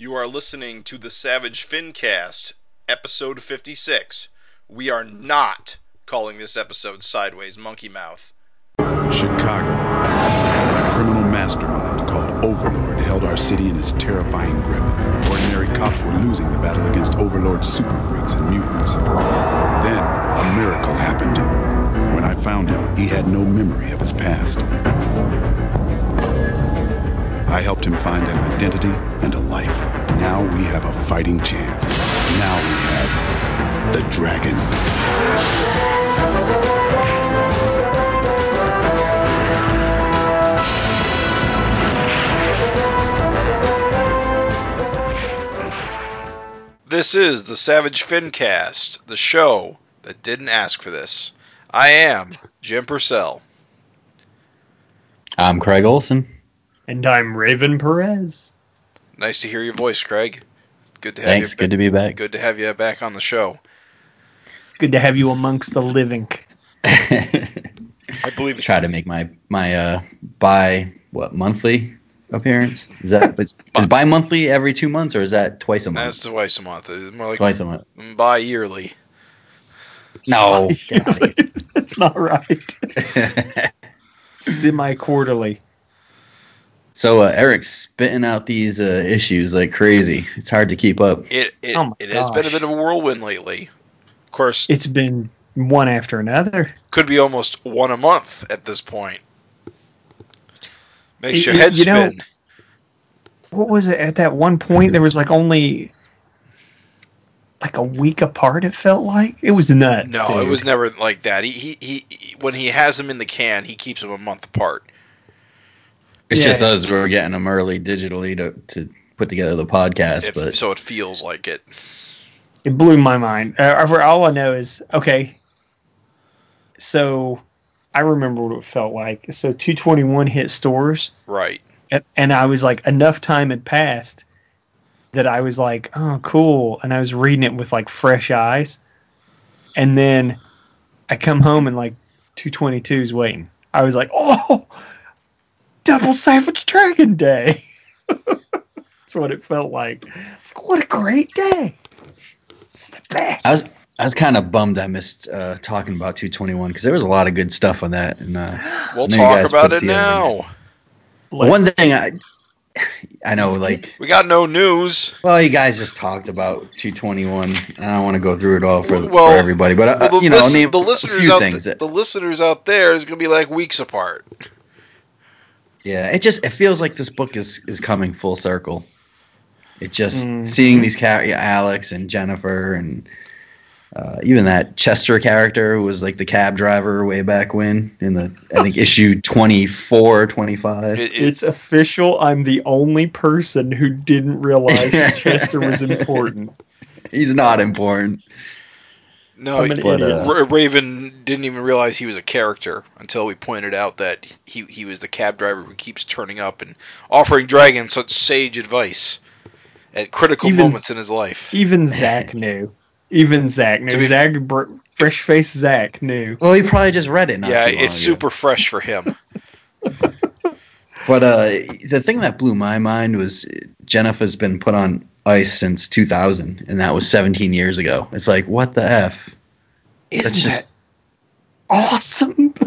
You are listening to the Savage Fincast, episode 56. We are not calling this episode Sideways Monkey Mouth. Chicago. A criminal mastermind called Overlord held our city in his terrifying grip. Ordinary cops were losing the battle against Overlord's super freaks and mutants. Then, a miracle happened. When I found him, he had no memory of his past. I helped him find an identity and a life. Now we have a fighting chance. Now we have the dragon. This is the Savage Fincast, the show that didn't ask for this. I am Jim Purcell. I'm Craig Olson. And I'm Raven Perez. Nice to hear your voice, Craig. Good to have Thanks. you. Good to be back. Good to have you back on the show. Good to have you amongst the living. I believe it's Try to make my my uh bi what monthly appearance. Is that is, is bi monthly every two months or is that twice a month? that's twice a month. It's more like twice a month. bi-yearly. No. get out That's not right. here. Semi quarterly. so uh, Erik's spitting out these uh, issues like crazy. It's hard to keep up. It it, Oh it has been a bit of a whirlwind lately. Of course, It's been one after another. could be almost one a month at this point. Makes Y- your head you know- spin. What was it? At that one point, there was like only like a week apart. It felt like it was nuts. no, dude. it was never like that. He, he he he when he has them in the can, he keeps them a month apart. It's Yeah. just us. We're getting them early digitally to to put together the podcast, If- but so it feels like it. It blew my mind. Uh, for all I know is okay. So, I remember what it felt like. So, 221 hit stores. Right. and, and I was like, enough time had passed that I was like, oh, cool. And I was reading it with like fresh eyes. And then I come home and like 222 is waiting. I was like, oh, double Savage Dragon Day. That's what it felt like. It's like, what a great day. It's the best. I was I was kind of bummed I missed uh, talking about 221 because there was a lot of good stuff on that. And uh, We'll talk about it now. One thing I I know like We got no news. well you guys just talked about 221. I don't want to go through it all for, Well, for everybody, but uh, Well, the, you know lis- name the a listeners few out things. th- that, the listeners out there is going to be like weeks apart. Yeah, it just it feels like this book is is coming full circle. It just Mm. seeing these char- yeah, Alex and Jennifer and uh, even that Chester character who was like the cab driver way back when in the I think issue 24, 25. It, it, It's official. I'm the only person who didn't realize Chester was important. He's not important. No, I'm an But, uh, idiot. Ra- Raven didn't even realize he was a character until we pointed out that he he was the cab driver who keeps turning up and offering Dragon such sage advice at critical Even- moments in his life. Even Zach knew. Even Zach knew. be- Zach, br- fresh face Zach knew. Well, he probably just read it. Not yeah, too long it's ago. super fresh for him. But uh, the thing that blew my mind was Jennifer's been put on ice since 2000, and that was 17 years ago. It's like, what the f? Isn't That's just that awesome?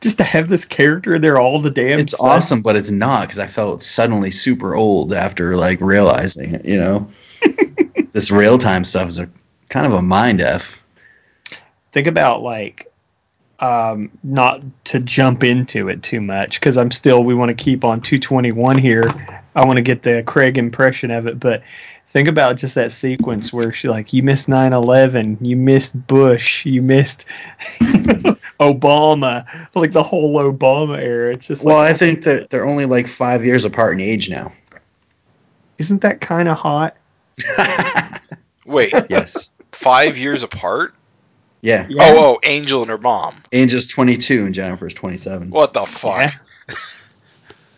Just to have this character there all the damn it's time. awesome, but it's not because I felt suddenly super old after like realizing it. You know, this real time stuff is a kind of a mind f. Think about like, um, not to jump into it too much because I'm still. We want to keep on 221 here. I want to get the Craig impression of it, but think about just that sequence where she like, you missed 9/11, you missed Bush, you missed Obama, like the whole Obama era. It's just like, Well, I think that they're only like five years apart in age now. isn't that kind of hot? Wait, yes. five years apart? Yeah. Oh, yeah. Oh, oh, Angel and her mom. Angel's 22 and Jennifer's 27. What the fuck? Yeah.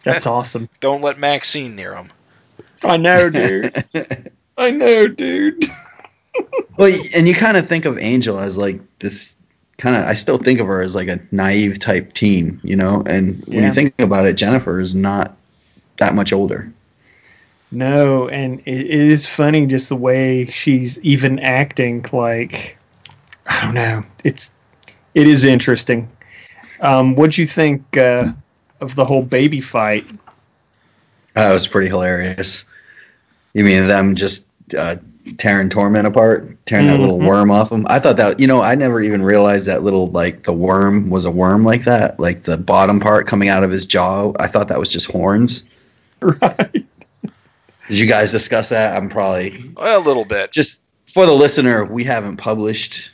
That's awesome. Don't let Maxine near him. I know, dude. I know, dude. Well, and you kind of think of Angel as like this kind of. I still think of her as like a naive type teen, you know. And when Yeah. you think about it, Jennifer is not that much older. No, and it, it is funny just the way she's even acting. Like, I don't know. It's it is interesting. Um, what do you think uh, of the whole baby fight? That was pretty hilarious. You mean them just uh, tearing Torment apart, tearing that little Mhm. worm off him? I thought that you know I never even realized that little like the worm was a worm like that, like the bottom part coming out of his jaw. I thought that was just horns. Right. Did you guys discuss that? I'm probably A little bit. just for the listener. We haven't published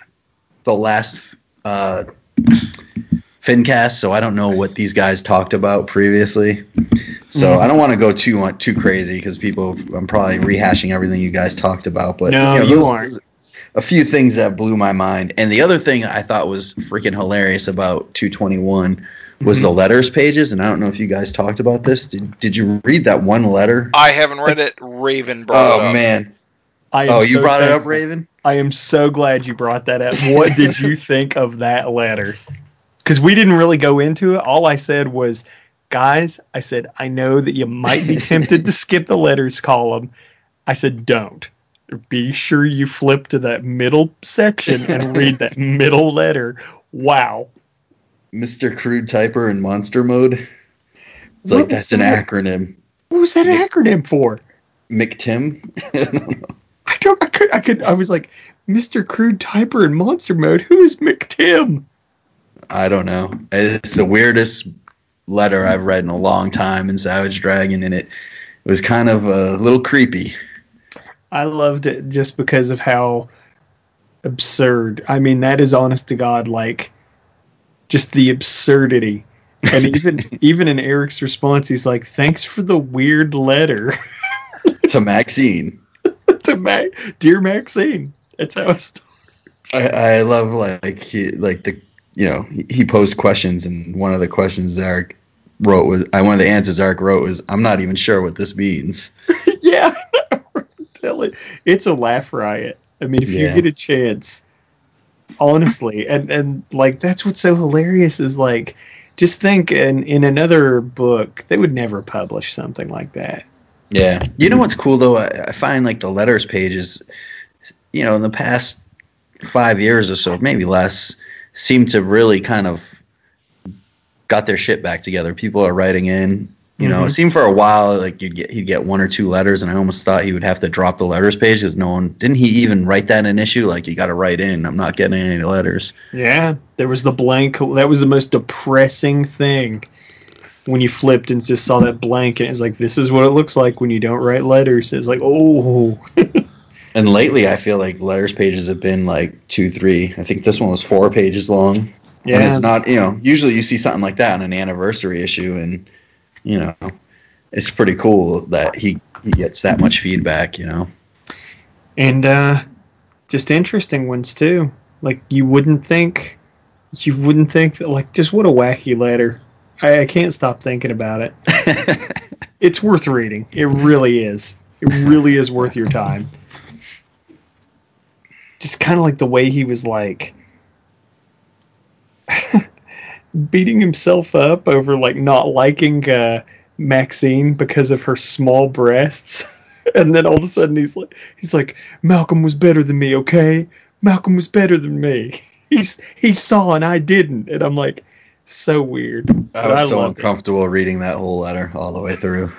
the last uh, FinCast, so I don't know what these guys talked about previously. So Mhm. I don't want to go too too crazy because people. I'm probably rehashing everything you guys talked about, but No, know, you those- aren't. those- A few things that blew my mind, and the other thing I thought was freaking hilarious about 221 was Mhm. the letters pages, and I don't know if you guys talked about this. Did, did you read that one letter? I haven't read it. Raven brought it Oh up. man! I Oh, you so brought it up. Raven. I am so glad you brought that up. What did you think of that letter? Because we didn't really go into it. All I said was, guys, I said, I know that you might be tempted to skip the letters column. I said, don't. Be sure you flip to that middle section and read that middle letter. Wow. Mr. Crude Typer in monster mode. It's What like that's an that? acronym. What was that Mick- acronym for? McTim. I don't. I could. I could. I was like, Mr. Crude Typer in monster mode. Who is McTim? I don't know. It's the weirdest letter I've read in a long time in Savage Dragon, and it, it was kind of a little creepy. I loved it just because of how absurd. I mean, that is honest to God, like just the absurdity. And even even in Erik's response, he's like, "Thanks for the weird letter to Maxine. to Ma- dear Maxine." That's how it starts. I, I love like he like the you know he, he posed questions, and one of the questions Erik wrote was I one of the answers Erik wrote was I'm not even sure what this means. yeah, tell it. It's a laugh riot. I mean, if you get a chance, honestly, and and like that's what's so hilarious is like, just think in in another book they would never publish something like that. Yeah. You know what's cool though? I, I find like the letters pages, you know, in the past five years or so, maybe less, seem to really kind of got their shit back together. People are writing in. You know, it Mhm. seemed for a while like you'd get he'd get one or two letters, and I almost thought he would have to drop the letters page because no one didn't he even write that in an issue like you got to write in. I'm not getting any letters. Yeah, there was the blank. That was the most depressing thing when you flipped and just saw that blank, and it's like this is what it looks like when you don't write letters. It's like oh, And lately, I feel like letters pages have been like two, three. I think this one was four pages long. And yeah. it's not, you know, usually you see something like that on an anniversary issue, and, you know, it's pretty cool that he, he gets that much feedback, you know. and uh, just interesting ones too. Like you wouldn't think, you wouldn't think that. Like just what a wacky letter. I, I can't stop thinking about it. It's worth reading. It really is. It really is worth your time. Just kind of like the way he was like beating himself up over like not liking uh, Maxine because of her small breasts. and then all of a sudden he's like he's like Malcolm was better than me, okay? Malcolm was better than me. He's he saw and I didn't. And I'm like so weird. I was so loved it. uncomfortable reading that whole letter all the way through.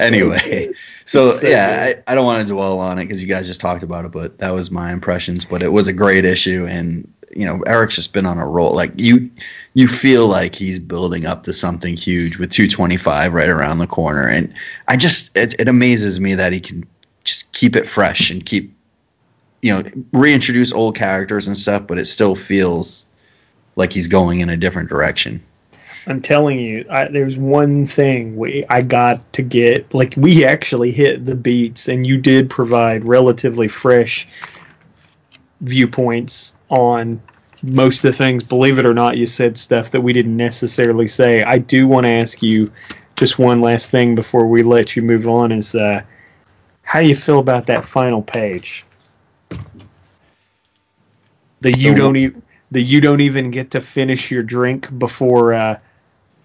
Anyway, so so yeah. I, I don't want to dwell on it because you guys just talked about it, but that was my impressions. But it was a great issue, and you know, Erik's just been on a roll. Like you, you feel like he's building up to something huge with 225 right around the corner, and I just it, it amazes me that he can just keep it fresh and keep, you know, reintroduce old characters and stuff, but it still feels like he's going in a different direction. I'm telling you, I, there's one thing we I got to get. Like we actually hit the beats, and you did provide relatively fresh viewpoints on most of the things. Believe it or not, you said stuff that we didn't necessarily say. I do want to ask you just one last thing before we let you move on. Is uh, how do you feel about that final page? The you don't even the you don't even get to finish your drink before uh,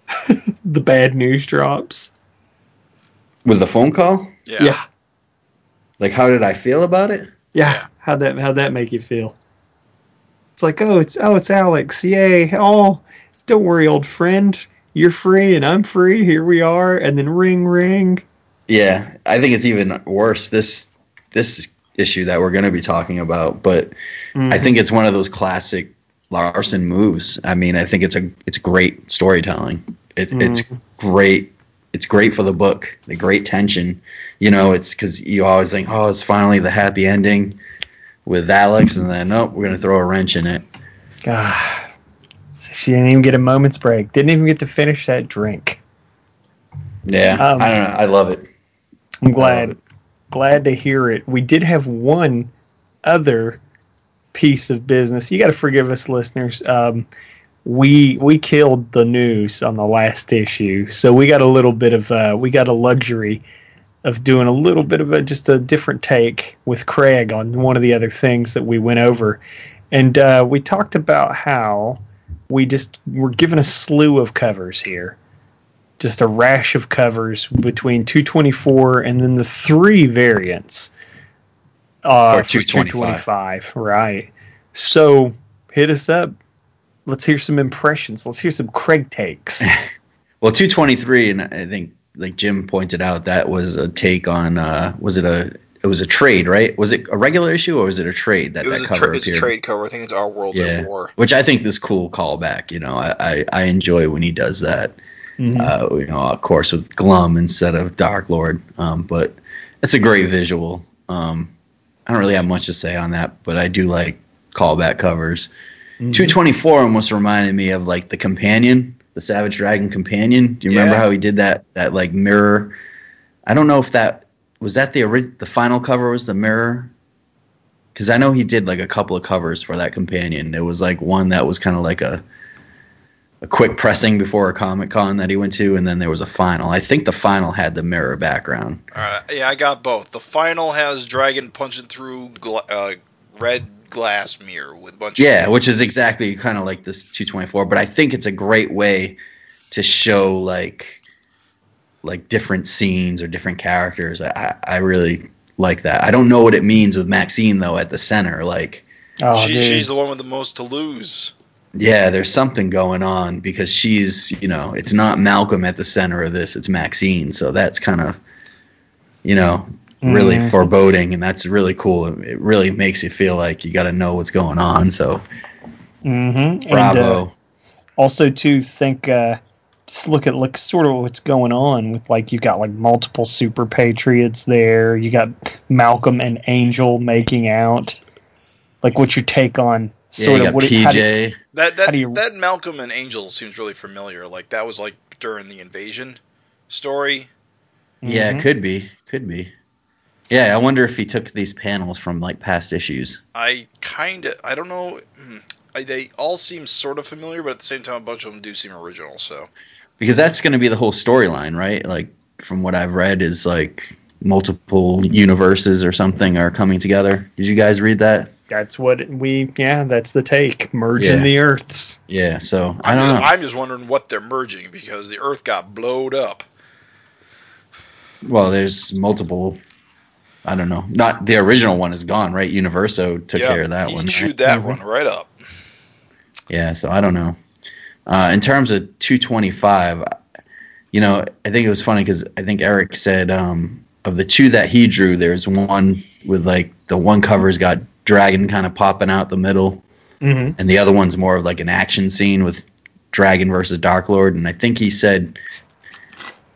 the bad news drops. With the phone call? Yeah. yeah, Like, how did I feel about it? yeah. Yeah. How'd that how'd that make you feel? It's like, oh, it's oh, it's Alex. Yay! Oh, don't worry, old friend. You're free and I'm free. Here we are. And then ring, ring. Yeah, I think it's even worse this this issue that we're going to be talking about. But Mm-hmm. I think it's one of those classic Larsen moves. I mean, I think it's a it's great storytelling. It, It's great. It's great for the book. The great tension. You know, it's because you always think, oh, it's finally the happy ending with Alex, and then nope, we're going to throw a wrench in it. God, she didn't even get a moment's break. Didn't even get to finish that drink. Yeah, Um, I don't know. I love it. I'm glad glad to hear it. We did have one other piece of business. You got to forgive us, listeners. Um, we we killed the news on the last issue, so we got a little bit of uh, we got a luxury of doing a little bit of a just a different take with Craig on one of the other things that we went over, and uh, we talked about how we just were given a slew of covers here just a rash of covers between 224 and then the three variants uh, For 225. 225, Right. So hit us up. Let's hear some impressions. Let's hear some Craig takes. Well, 223, and I think like Jim pointed out, that was a take on. Uh, was it a? It was a trade, right? Was it a regular issue or was it a trade that It was that a, cover tra- it's a appeared? trade cover. I think it's Our World Yeah. at War. Which I think this cool callback. You know, I, I, I enjoy when he does that. Mhm. Uh, you know, of course with Glum instead of Dark Lord. Um, but it's a great visual. Um, I don't really have much to say on that, but I do like callback covers. Mhm. 224 almost reminded me of like the companion, the Savage Dragon companion. Do you remember how he did that that like mirror? I don't know if that was that the ori- the final cover was the mirror. Cuz I know he did like a couple of covers for that companion. It was like one that was kind of like a a quick pressing before a Comic Con that he went to, and then there was a final. I think the final had the mirror background. All right, yeah, I got both. The final has Dragon punching through gla- uh, red glass mirror with a bunch of Yeah, of which is exactly kind of like this 224, but I think it's a great way to show like like different scenes or different characters. I I I really like that. I don't know what it means with Maxine though at the center. Like, Oh, she, she's the one with the most to lose. Yeah, there's something going on because she's you know it's not Malcolm at the center of this. It's Maxine, so that's kind of you know really Mhm. foreboding, and that's really cool. It really makes you feel like you got to know what's going on. So Mhm. And, uh, bravo. also to think uh just look at look sort of what's going on with like you got like multiple super patriots there you got malcolm and angel making out like what's your take on sort you of what it- how do- PJ. That that you- that Malcolm and Angel seems really familiar. Like that was like during the invasion story. Yeah, it Mhm. could be. Could be. Yeah, I wonder if he took these panels from like past issues. I kind of I don't know. hmm, I, they all seem sort of familiar, but at the same time, a bunch of them do seem original. So Because that's going to be the whole storyline, right? Like from what I've read is like multiple universes or something are coming together. Did you guys read that? That's what we yeah that's the take merging Yeah. the earths Yeah, so I I'm don't just, know. I'm just wondering what they're merging because the Earth got blowed up. Well, there's multiple I don't know. Not the original one is gone, right? Universo took Yeah, care of that he one. right? chewed that one right up. Yeah, so I don't know. Uh, in terms of 225, you know, I think it was funny because I think Erik said um, of the two that he drew, there's one with like the one cover's got dragon kind of popping out the middle, mm-hmm. and the other one's more of like an action scene with dragon versus dark lord. And I think he said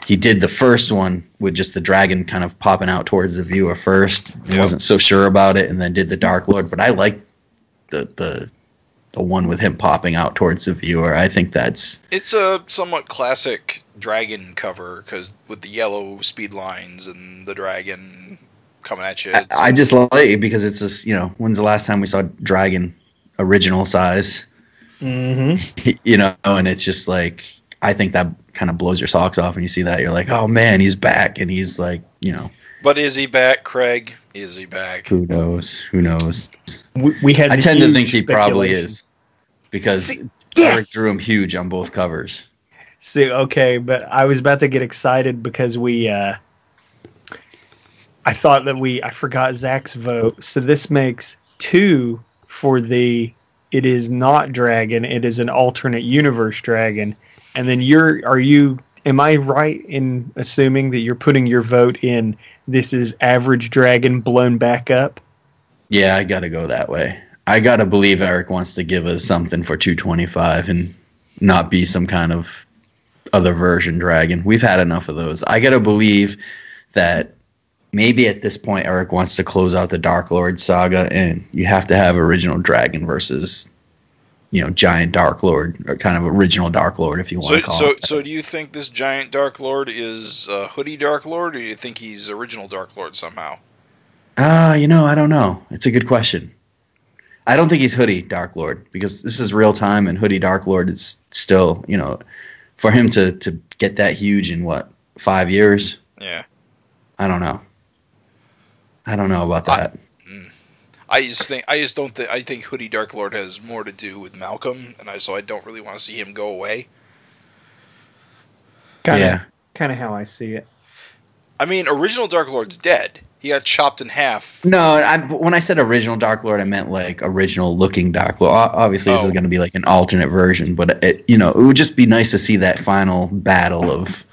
he did the first one with just the dragon kind of popping out towards the viewer first. He Yep. wasn't so sure about it, and then did the dark lord. But I like the the the one with him popping out towards the viewer. I think that's It's a somewhat classic dragon cover because with the yellow speed lines and the dragon coming at you. I, I just like it because it's just you know when's the last time we saw dragon original size Mm-hmm. you know and it's just like I think that kind of blows your socks off when you see that you're like oh man he's back and he's like you know but is he back, Craig? Is he back? who knows who knows we, we had I tend to think he probably is because See, yes! Erik drew him huge on both covers See, okay, but I was about to get excited because we uh I thought that we I forgot Zach's vote, so this makes two for the it is not dragon, it is an alternate universe dragon. And then you're are you am I right in assuming that you're putting your vote in this is average dragon blown back up? Yeah, I got to go that way. I got to believe Erik wants to give us something for 225 and not be some kind of other version dragon. We've had enough of those. I got to believe that maybe at this point Erik wants to close out the Dark Lord saga and you have to have original dragon versus you know giant Dark Lord or kind of original Dark Lord if you want So, to call so, it. so do you think this giant Dark Lord is uh, Hoodie Dark Lord, or do you think he's original Dark Lord somehow? Ah, you know, I don't know. It's a good question. I don't think he's Hoodie Dark Lord because this is real time, and Hoodie Dark Lord is still, you know, for him to to get that huge in what five years. Yeah, I don't know. I don't know about that. I just think I just don't think I think Hoodie Dark Lord has more to do with Malcolm, and I so I don't really want to see him go away. Kind of yeah, kind of how I see it. I mean, original Dark Lord's dead. He got chopped in half. no. I, when I said original Dark Lord, I meant like original looking Dark Lord. O- Obviously, this Oh. is going to be like an alternate version, but it, you know, it would just be nice to see that final battle of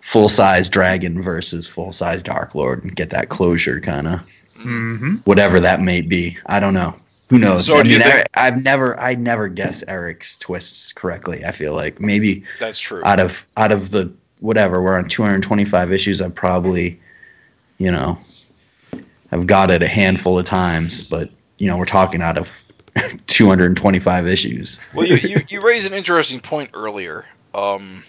full size dragon versus full size Dark Lord and get that closure, kind of. Mm-hmm. whatever that may be. I don't know. Who knows? So I mean, think- I, have never, I never guess Erik's twists correctly. I feel like maybe That's true. out of out of the whatever we're on 225 issues, I've probably, you know, I've got it a handful of times, but you know, we're talking out of 225 issues. Well, you, you, you raised an interesting point earlier. Um,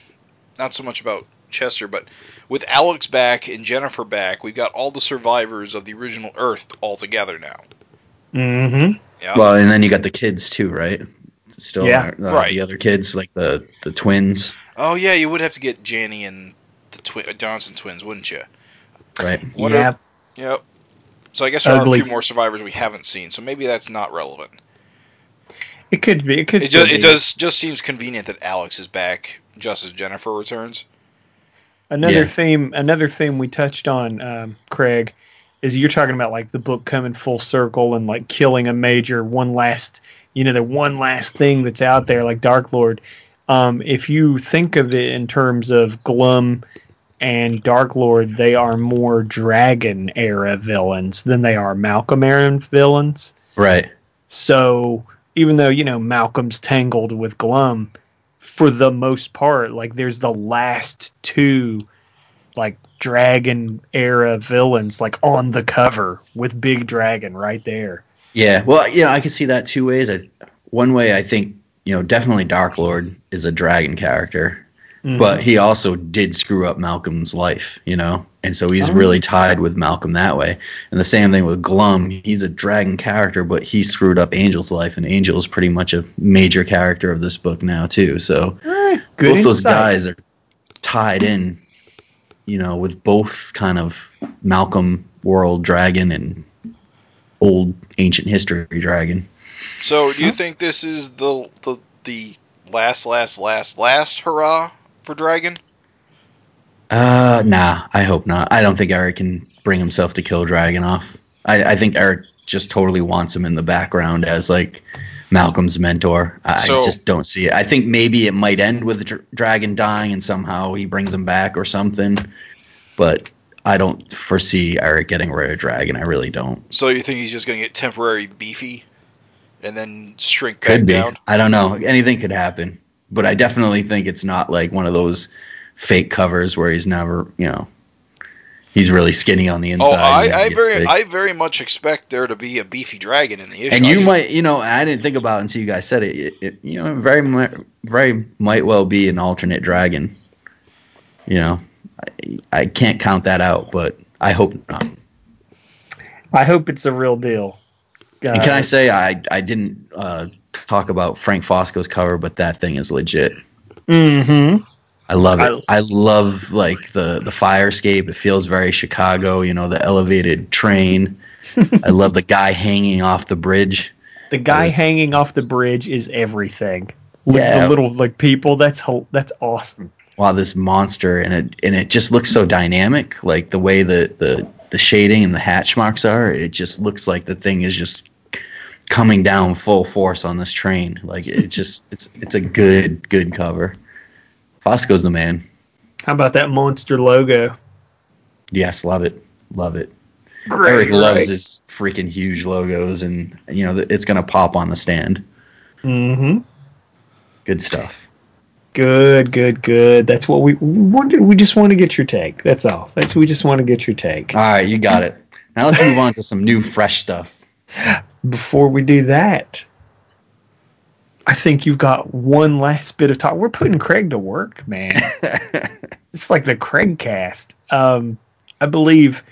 not so much about Chester, but with Alex back and Jennifer back, we've got all the survivors of the original Earth all together now. Mm-hmm. Yeah. Well, and then you got the kids too, right? Still, Yeah, uh, right. The other kids, like the the twins, oh yeah, you would have to get Janny and the twi- uh, Johnson twins, wouldn't you? right? What yeah. are- Yep. So I guess there are a few more survivors we haven't seen, so maybe that's not relevant. It could be. It could It, still ju- it does just seems convenient that Alex is back just as Jennifer returns. Another Yeah. theme, another theme we touched on, um, Craig, is you're talking about like the book coming full circle and like killing a major one last, you know, the one last thing that's out there, like Dark Lord. Um, if you think of it in terms of Glum and Dark Lord, they are more Dragon era villains than they are Malcolm era villains. Right. So even though you know Malcolm's tangled with Glum, for the most part, like there's the last two, like Dragon era villains, like on the cover with Big Dragon right there. Yeah, well, yeah, I can see that two ways. I, one way, I think you know, definitely Dark Lord is a dragon character, Mhm. but he also did screw up Malcolm's life, you know, and so he's Oh. really tied with Malcolm that way. And the same thing with Glum, he's a dragon character, but he screwed up Angel's life, and Angel is pretty much a major character of this book now too. So Eh, good both those guys are tied in, you know, with both kind of Malcolm world dragon and old ancient history dragon. So, do you think this is the the the last, last, last, last hurrah for Dragon? Uh, nah, I hope not. I don't think Erik can bring himself to kill Dragon off. I, I think Erik just totally wants him in the background as like Malcolm's mentor. I So- just don't see it. I think maybe it might end with the dr- Dragon dying and somehow he brings him back or something, but I don't foresee Erik getting rid of Dragon. I really don't. So, you think he's just going to get temporary beefy and then shrink Could be. down? I don't know. Anything could happen, but I definitely think it's not like one of those fake covers where he's never, you know, he's really skinny on the inside. Oh, I, I very big. I very much expect there to be a beefy dragon in the issue. and you just- might, you know, I didn't think about it until you guys said it. It, it you know, very, mi- very might well be an alternate dragon. You know, I, I can't count that out, but I hope not. I hope it's a real deal. And can I say I I didn't uh, talk about Frank Fosco's cover, but that thing is legit. Mm-hmm. I love it. I- I, love like the the fire escape. It feels very Chicago. You know, the elevated train. I love the guy hanging off the bridge. The guy was- hanging off the bridge is everything. With Yeah. the little like people, that's ho- that's awesome. Wow, this monster and it and it just looks so dynamic. Like the way the the the shading and the hatch marks are, it just looks like the thing is just coming down full force on this train. Like it just it's it's a good good cover. Fosco's the man. How about that monster logo? Yes, love it, love it. Great, Erik loves right? his freaking huge logos, and you know it's gonna pop on the stand. Mm-hmm. Good stuff. Good, good, good. That's what we we wanted. We just want to get your take. That's all. That's we just want to get your take. All right, you got it. Now let's move on to some new, fresh stuff. Before we do that, I think you've got one last bit of talk. We're putting Craig to work, man. it's like the Craig cast. Um, I believe,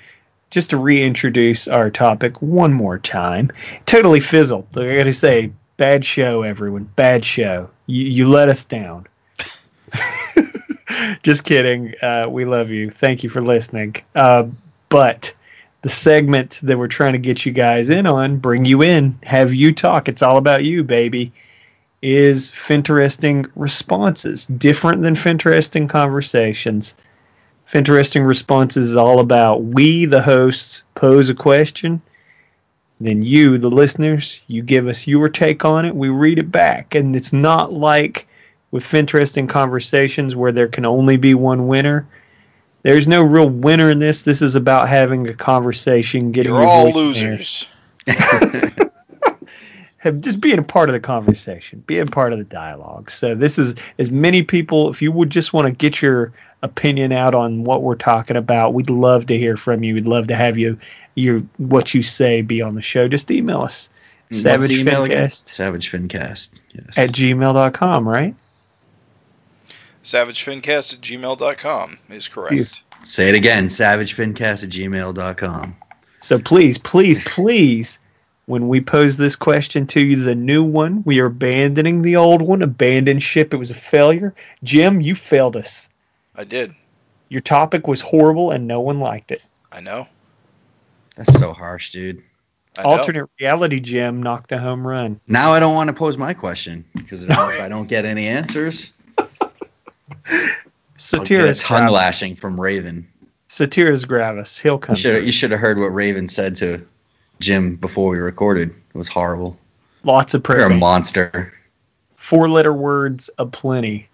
just to reintroduce our topic one more time, totally fizzled. I got to say, bad show, everyone. Bad show. You, you let us down. just kidding. Uh, we love you. Thank you for listening. Uh, but the segment that we're trying to get you guys in on, bring you in, have you talk. It's all about you, baby. Is Finteresting responses different than Finteresting conversations? Finteresting responses is all about we, the hosts, pose a question. Then you, the listeners, you give us your take on it. We read it back. And it's not like with Finteresting conversations where there can only be one winner. There's no real winner in this. This is about having a conversation, getting You're your all voice in there losers. have just being a part of the conversation, being part of the dialogue. So this is as many people. If you would just want to get your opinion out on what we're talking about, we'd love to hear from you. We'd love to have you your what you say be on the show. Just email us What's the email again? savagefincast Savage Fincast. Yes. at gmail.com, right? SavageFinCast at gmail.com is correct. Yes. Say it again. SavageFincast at gmail.com. So please, please, please, when we pose this question to you, the new one, we are abandoning the old one. Abandon ship. It was a failure. Jim, you failed us. I did. Your topic was horrible and no one liked it. I know. That's so harsh, dude. I know. Alternate reality Jim knocked a home run. Now I don't want to pose my question because if I don't get any answers, Satiras tongue gravis. lashing from Raven. Satiras gravis. He'll come. You should through. you should have heard what Raven said to Jim before we recorded. It was horrible. Lots of You're a monster. Four letter words aplenty.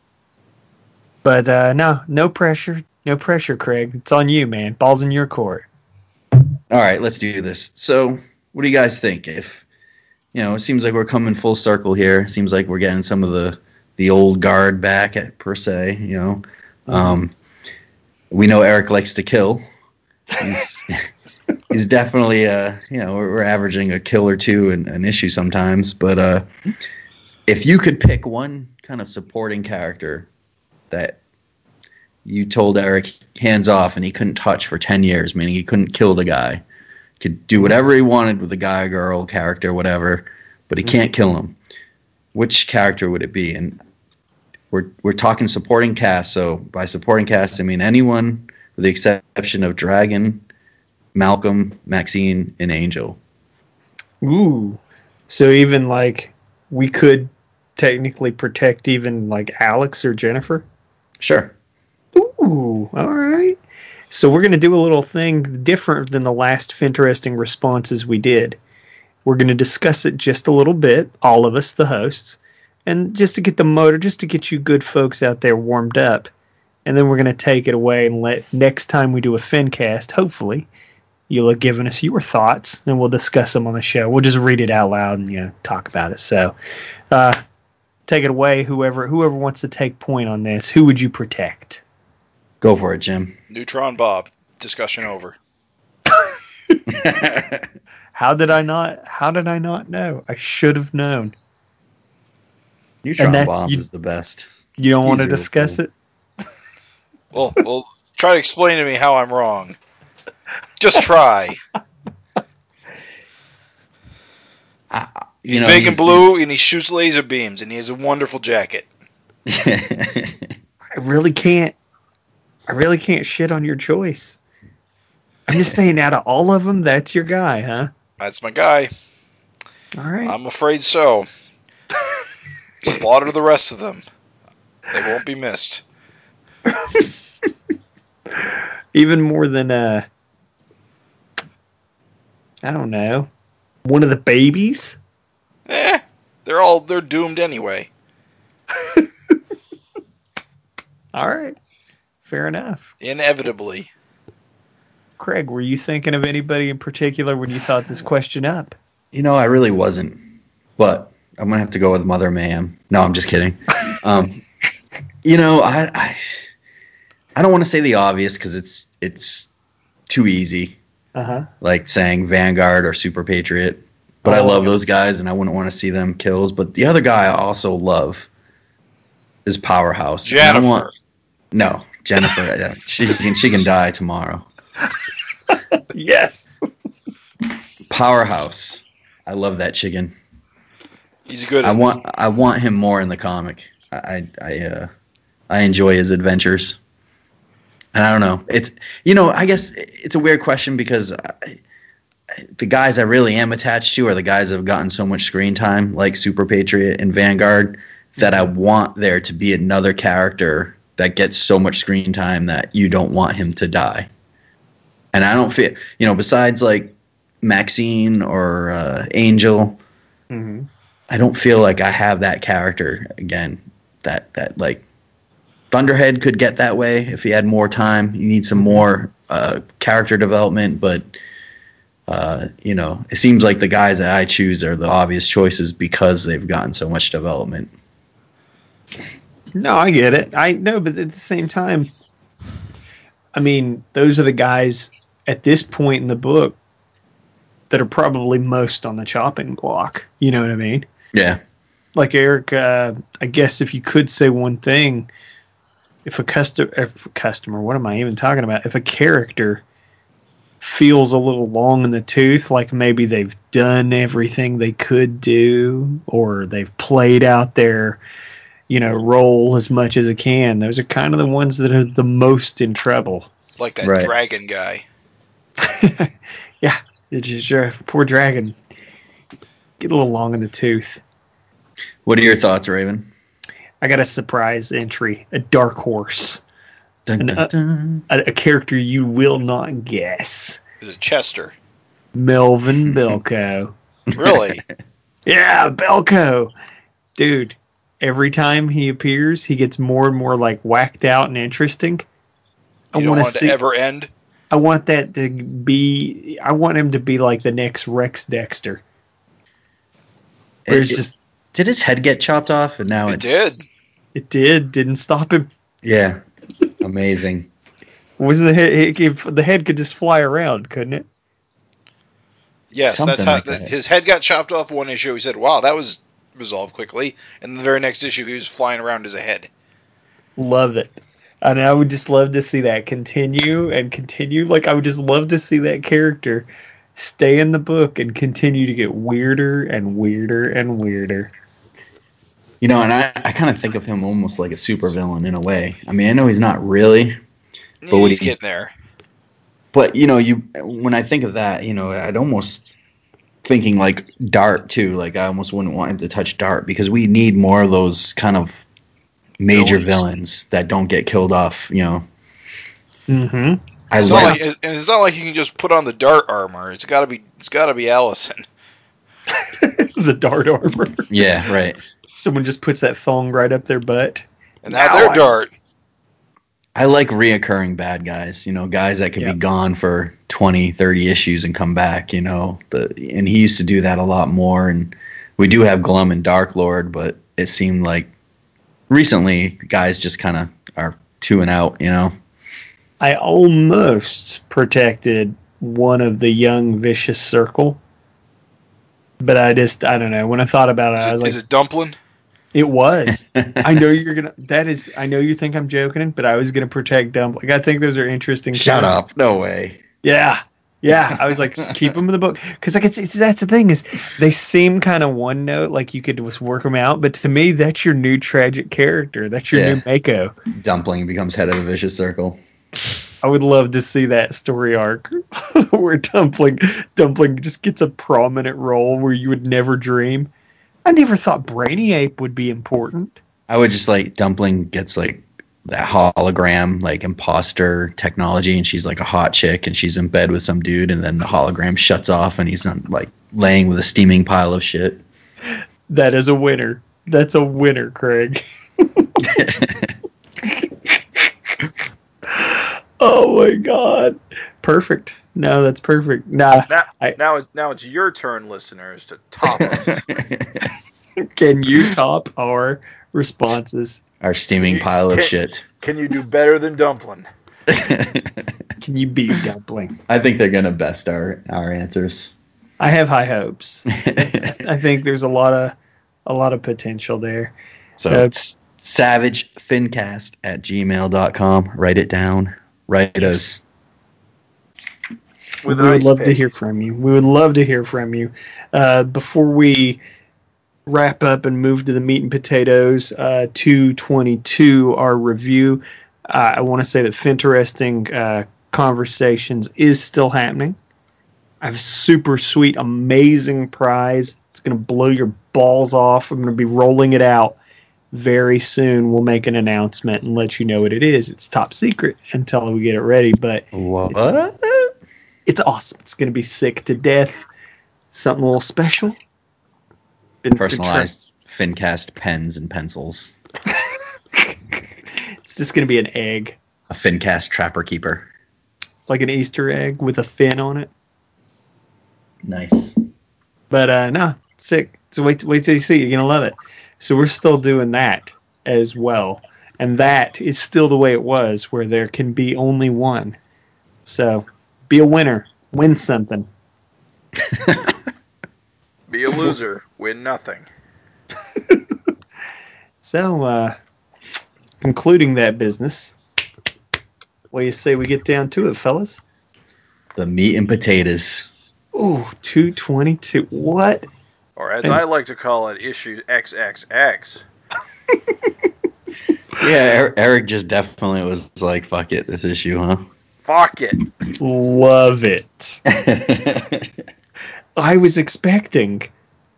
But uh, no, no pressure. No pressure, Craig. It's on you, man. Ball's in your court. All right, let's do this. So, what do you guys think? If you know, it seems like we're coming full circle here. It seems like we're getting some of the the old guard back at per se. You know, um, we know Erik likes to kill. He's he's definitely uh you know we're, we're averaging a kill or two an, an issue sometimes. But uh, if you could pick one kind of supporting character that you told Erik hands off and he couldn't touch for 10 years, meaning he couldn't kill the guy. Could do whatever he wanted with the guy, girl, character, whatever, but he can't kill him. Which character would it be? And we're we're talking supporting cast, so by supporting cast I mean anyone with the exception of Dragon, Malcolm, Maxine, and Angel. Ooh. So even like we could technically protect even like Alex or Jennifer. Sure. Ooh, all right. So we're going to do a little thing different than the last Finteresting responses we did. We're going to discuss it just a little bit, all of us, the hosts, and just to get the motor, just to get you good folks out there warmed up. And then we're going to take it away and let next time we do a Fincast, hopefully, you'll have given us your thoughts and we'll discuss them on the show. We'll just read it out loud and you know talk about it. So, uh, take it away, whoever whoever wants to take point on this. Who would you protect? Go for it, Jim. Neutron Bomb. Discussion over. How did I not? How did I not know? I should have known. Neutron that's- Bomb you- is the best. You don't want to discuss fool. it? Well, well, try to explain to me how I'm wrong. Just try. I- He's you know, big he's- and blue, and he shoots laser beams, and he has a wonderful jacket. I really can't. I really can't shit on your choice. I'm just saying, out of all of them, that's your guy, huh? That's my guy. All right. I'm afraid so. Slaughter the rest of them. They won't be missed. Even more than uh, I don't know. One of the babies? Eh, they're all they're doomed anyway. All right. Fair enough. Inevitably. Craig, were you thinking of anybody in particular when you thought this question up? You know, I really wasn't, but I'm gonna have to go with Mother Mayhem. No, I'm just kidding. Um, you know, I I, I don't want to say the obvious because it's it's too easy, Uh huh. like saying Vanguard or Super Patriot. But I Oh. love those guys, and I wouldn't want to see them killed. But the other guy I also love is Powerhouse. And I don't Jennifer. want- no, Jennifer. yeah, she can she can die tomorrow. Yes. Powerhouse. I love that chicken. He's good. I want I want him more in the comic. I I I, uh, I enjoy his adventures. And I don't know. It's you know I guess it's a weird question because I, the guys I really am attached to are the guys that have gotten so much screen time, like Super Patriot and Vanguard, that I want there to be another character that gets so much screen time that you don't want him to die. And I don't feel you know besides like Maxine or uh, Angel. hmm I don't feel like I have that character again. That that like Thunderhead could get that way if he had more time. You need some more uh, character development, but uh, you know, it seems like the guys that I choose are the obvious choices because they've gotten so much development. No, I get it. I know, but at the same time, I mean, those are the guys at this point in the book that are probably most on the chopping block. You know what I mean? Yeah, Like Erik, uh, I guess if you could say one thing, if a customer, if a customer, what am I even talking about? If a character feels a little long in the tooth, like maybe they've done everything they could do, or they've played out their, you know, role as much as it can. Those are kind of the ones that are the most in trouble. like that Right. dragon guy. yeah, it's just uh, poor dragon. Get a little long in the tooth. What are your thoughts, Raven? I got a surprise entry, a dark horse. Dun, And, dun, uh, dun. a, a character you will not guess. Is it Chester? Melvin Belko. Really? yeah, Belko. Dude, every time he appears, he gets more and more like whacked out and interesting. I you don't want want to see. ever end? I want that to be. I want him to be like the next Rex Dexter. Where it's just Did his head get chopped off? And now It did. it did didn't stop him. Yeah, amazing. Was the head? If the head could just fly around, couldn't it? Yes, that's Something how like that. his head got chopped off one issue. He said, "Wow, that was resolved quickly." And the very next issue, he was flying around as a head. Love it. And I would just love to see that continue and continue. Like I would just love to see that character stay in the book and continue to get weirder and weirder and weirder. You know, and I, I kind of think of him almost like a supervillain in a way. I mean, I know he's not really, But what He's do you- getting there. but you know, you when I think of that, you know, I'd almost thinking like Dart too. Like I almost wouldn't want him to touch Dart because we need more of those kind of major Villains. villains that don't get killed off. You know, Mm-hmm. I It's not like. like, and it's not like you can just put on the dart armor. It's got to be. It's got to be Allison. the dart armor. yeah, right. Someone just puts that thong right up their butt. And now, Now they're I- dart. I like reoccurring bad guys, you know, guys that could Yep. be gone for 20, 30 issues and come back, you know. The and he used to do that a lot more and we do have Glum and Dark Lord, but it seemed like recently guys just kind of are two and out, you know. I almost protected one of the young vicious circle. But I just I don't know. When I thought about it, I it, was like, is it Dumpling? It was. I know you're gonna. That is. I know you think I'm joking, but I was gonna protect Dumpling. I think those are interesting. Shut up. No way. Yeah, yeah. I was like, keep them in the book because like it's, it's that's the thing is they seem kind of one note, like you could just work them out. But to me, that's your new tragic character. That's your Yeah. new Mako. Dumpling becomes head of the vicious circle. I would love to see that story arc where Dumpling Dumpling just gets a prominent role where you would never dream. I never thought Brainy Ape would be important. I would just like Dumpling gets like that hologram like imposter technology, and she's like a hot chick, and she's in bed with some dude, and then the hologram shuts off, and he's on, like laying with a steaming pile of shit. That is a winner. That's a winner, Craig. oh my god. Perfect. No, that's perfect. Nah. Now, I- now, it's- now it's your turn, listeners, to top us. Can you top our responses? Our steaming pile of Can't- shit. Can you do better than dumpling? Can you beat Dumpling? I think they're gonna best our our answers. I have high hopes. I think there's a lot of a lot of potential there. so Uh, it's savagefincast at gmail.com. Write it down. Write us. With we an would ice love to hear from you. We would love to hear from you. Uh, before we wrap up and move to the meat and potatoes, uh, 222, our review, uh, I want to say that Finteresting uh, Conversations is still happening. I have a super sweet, amazing prize. It's going to blow your balls off. I'm going to be rolling it out very soon. We'll make an announcement and let you know what it is. It's top secret until we get it ready, but What? It's awesome. It's going to be sick to death. Something a little special. Been- Personalized Fincast pens and pencils. It's just going to be an egg, A Fincast trapper keeper. like an Easter egg with a fin on it. Nice. But uh, no, sick. So wait, wait till you see. it. You're gonna love it. So we're still doing that as well, and that is still the way it was, where there can be only one. So be a winner, win something. Be a loser, win nothing. So uh, concluding that business, what do you say we get down to it, fellas? The meat and potatoes. Ooh, 222. What? Or as And- I like to call it, issue XXX. Yeah, Er- Erik just definitely was like, fuck it, this issue, huh? Fuck it. Love it. I was expecting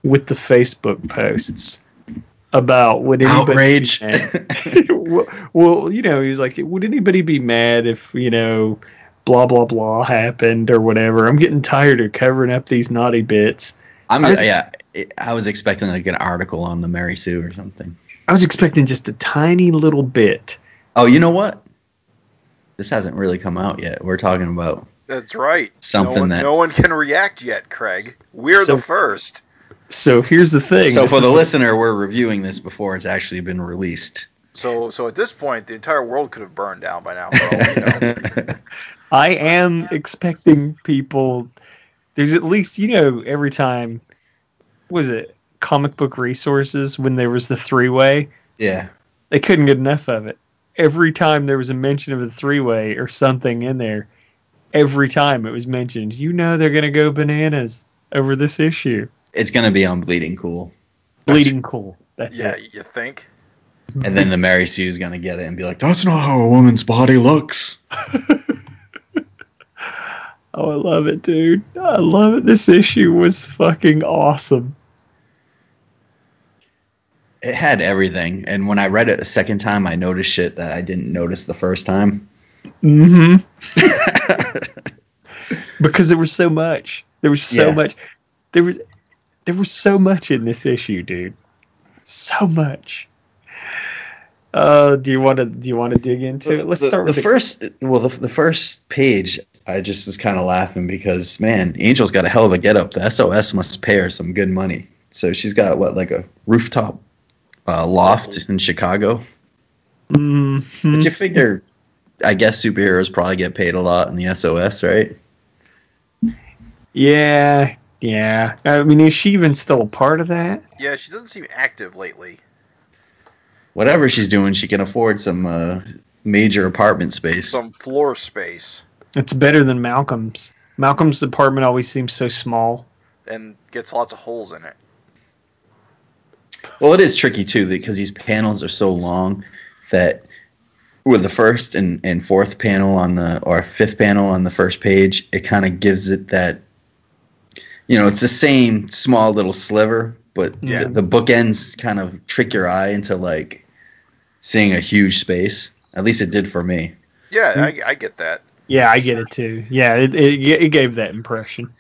with the Facebook posts about would anybody Outrage. be mad? well, well, you know, he was like, would anybody be mad if you know, blah blah blah happened or whatever? I'm getting tired of covering up these naughty bits. I'm I was yeah. I was expecting like an article on the Mary Sue or something. I was expecting just a tiny little bit. Oh, you know what? This hasn't really come out yet. We're talking about That's right. Something no one, that- no one can react yet, Craig. We're So- the first. So here's the thing. So for the listener, we're reviewing this before it's actually been released. So so at this point, the entire world could have burned down by now. For all know. I am expecting people. There's at least you know every time. Was it comic book resources when there was the three way? yeah. They couldn't get enough of it. Every time there was a mention of a three way or something in there, every time it was mentioned, you know they're gonna go bananas over this issue. It's gonna be on Bleeding Cool. Bleeding cool. That's yeah, it. you think? And then the Mary Sue's gonna get it and be like, That's not how a woman's body looks. Oh, I love it, dude. I love it. This issue was fucking awesome. It had everything. And when I read it a second time I noticed shit that I didn't notice the first time. Mm-hmm. because there was so much. There was so Yeah. much. There was there was so much in this issue, dude. So much. Uh, do you want to do you want to dig into it? Let's the, start with the, first well the, the first page I just was kind of laughing because man, Angel's got a hell of a get up. The SOS must pay her some good money. So she's got what like a rooftop uh, loft in Chicago. Mhm. But you figure, I guess superheroes probably get paid a lot in the SOS, right? Yeah, yeah. I mean, is she even still a part of that? Yeah, she doesn't seem active lately. Whatever she's doing, she can afford some uh, major apartment space. Some floor space It's better than Malcolm's. Malcolm's apartment always seems so small. and gets lots of holes in it. Well, it is tricky too because these panels are so long that with the first and, and fourth panel on the or fifth panel on the first page, it kind of gives it that you know it's the same small little sliver, but Yeah. the, the bookends kind of trick your eye into like seeing a huge space. At least it did for me. Yeah, I, I get that. Yeah, I get it too. Yeah, it it, it gave that impression.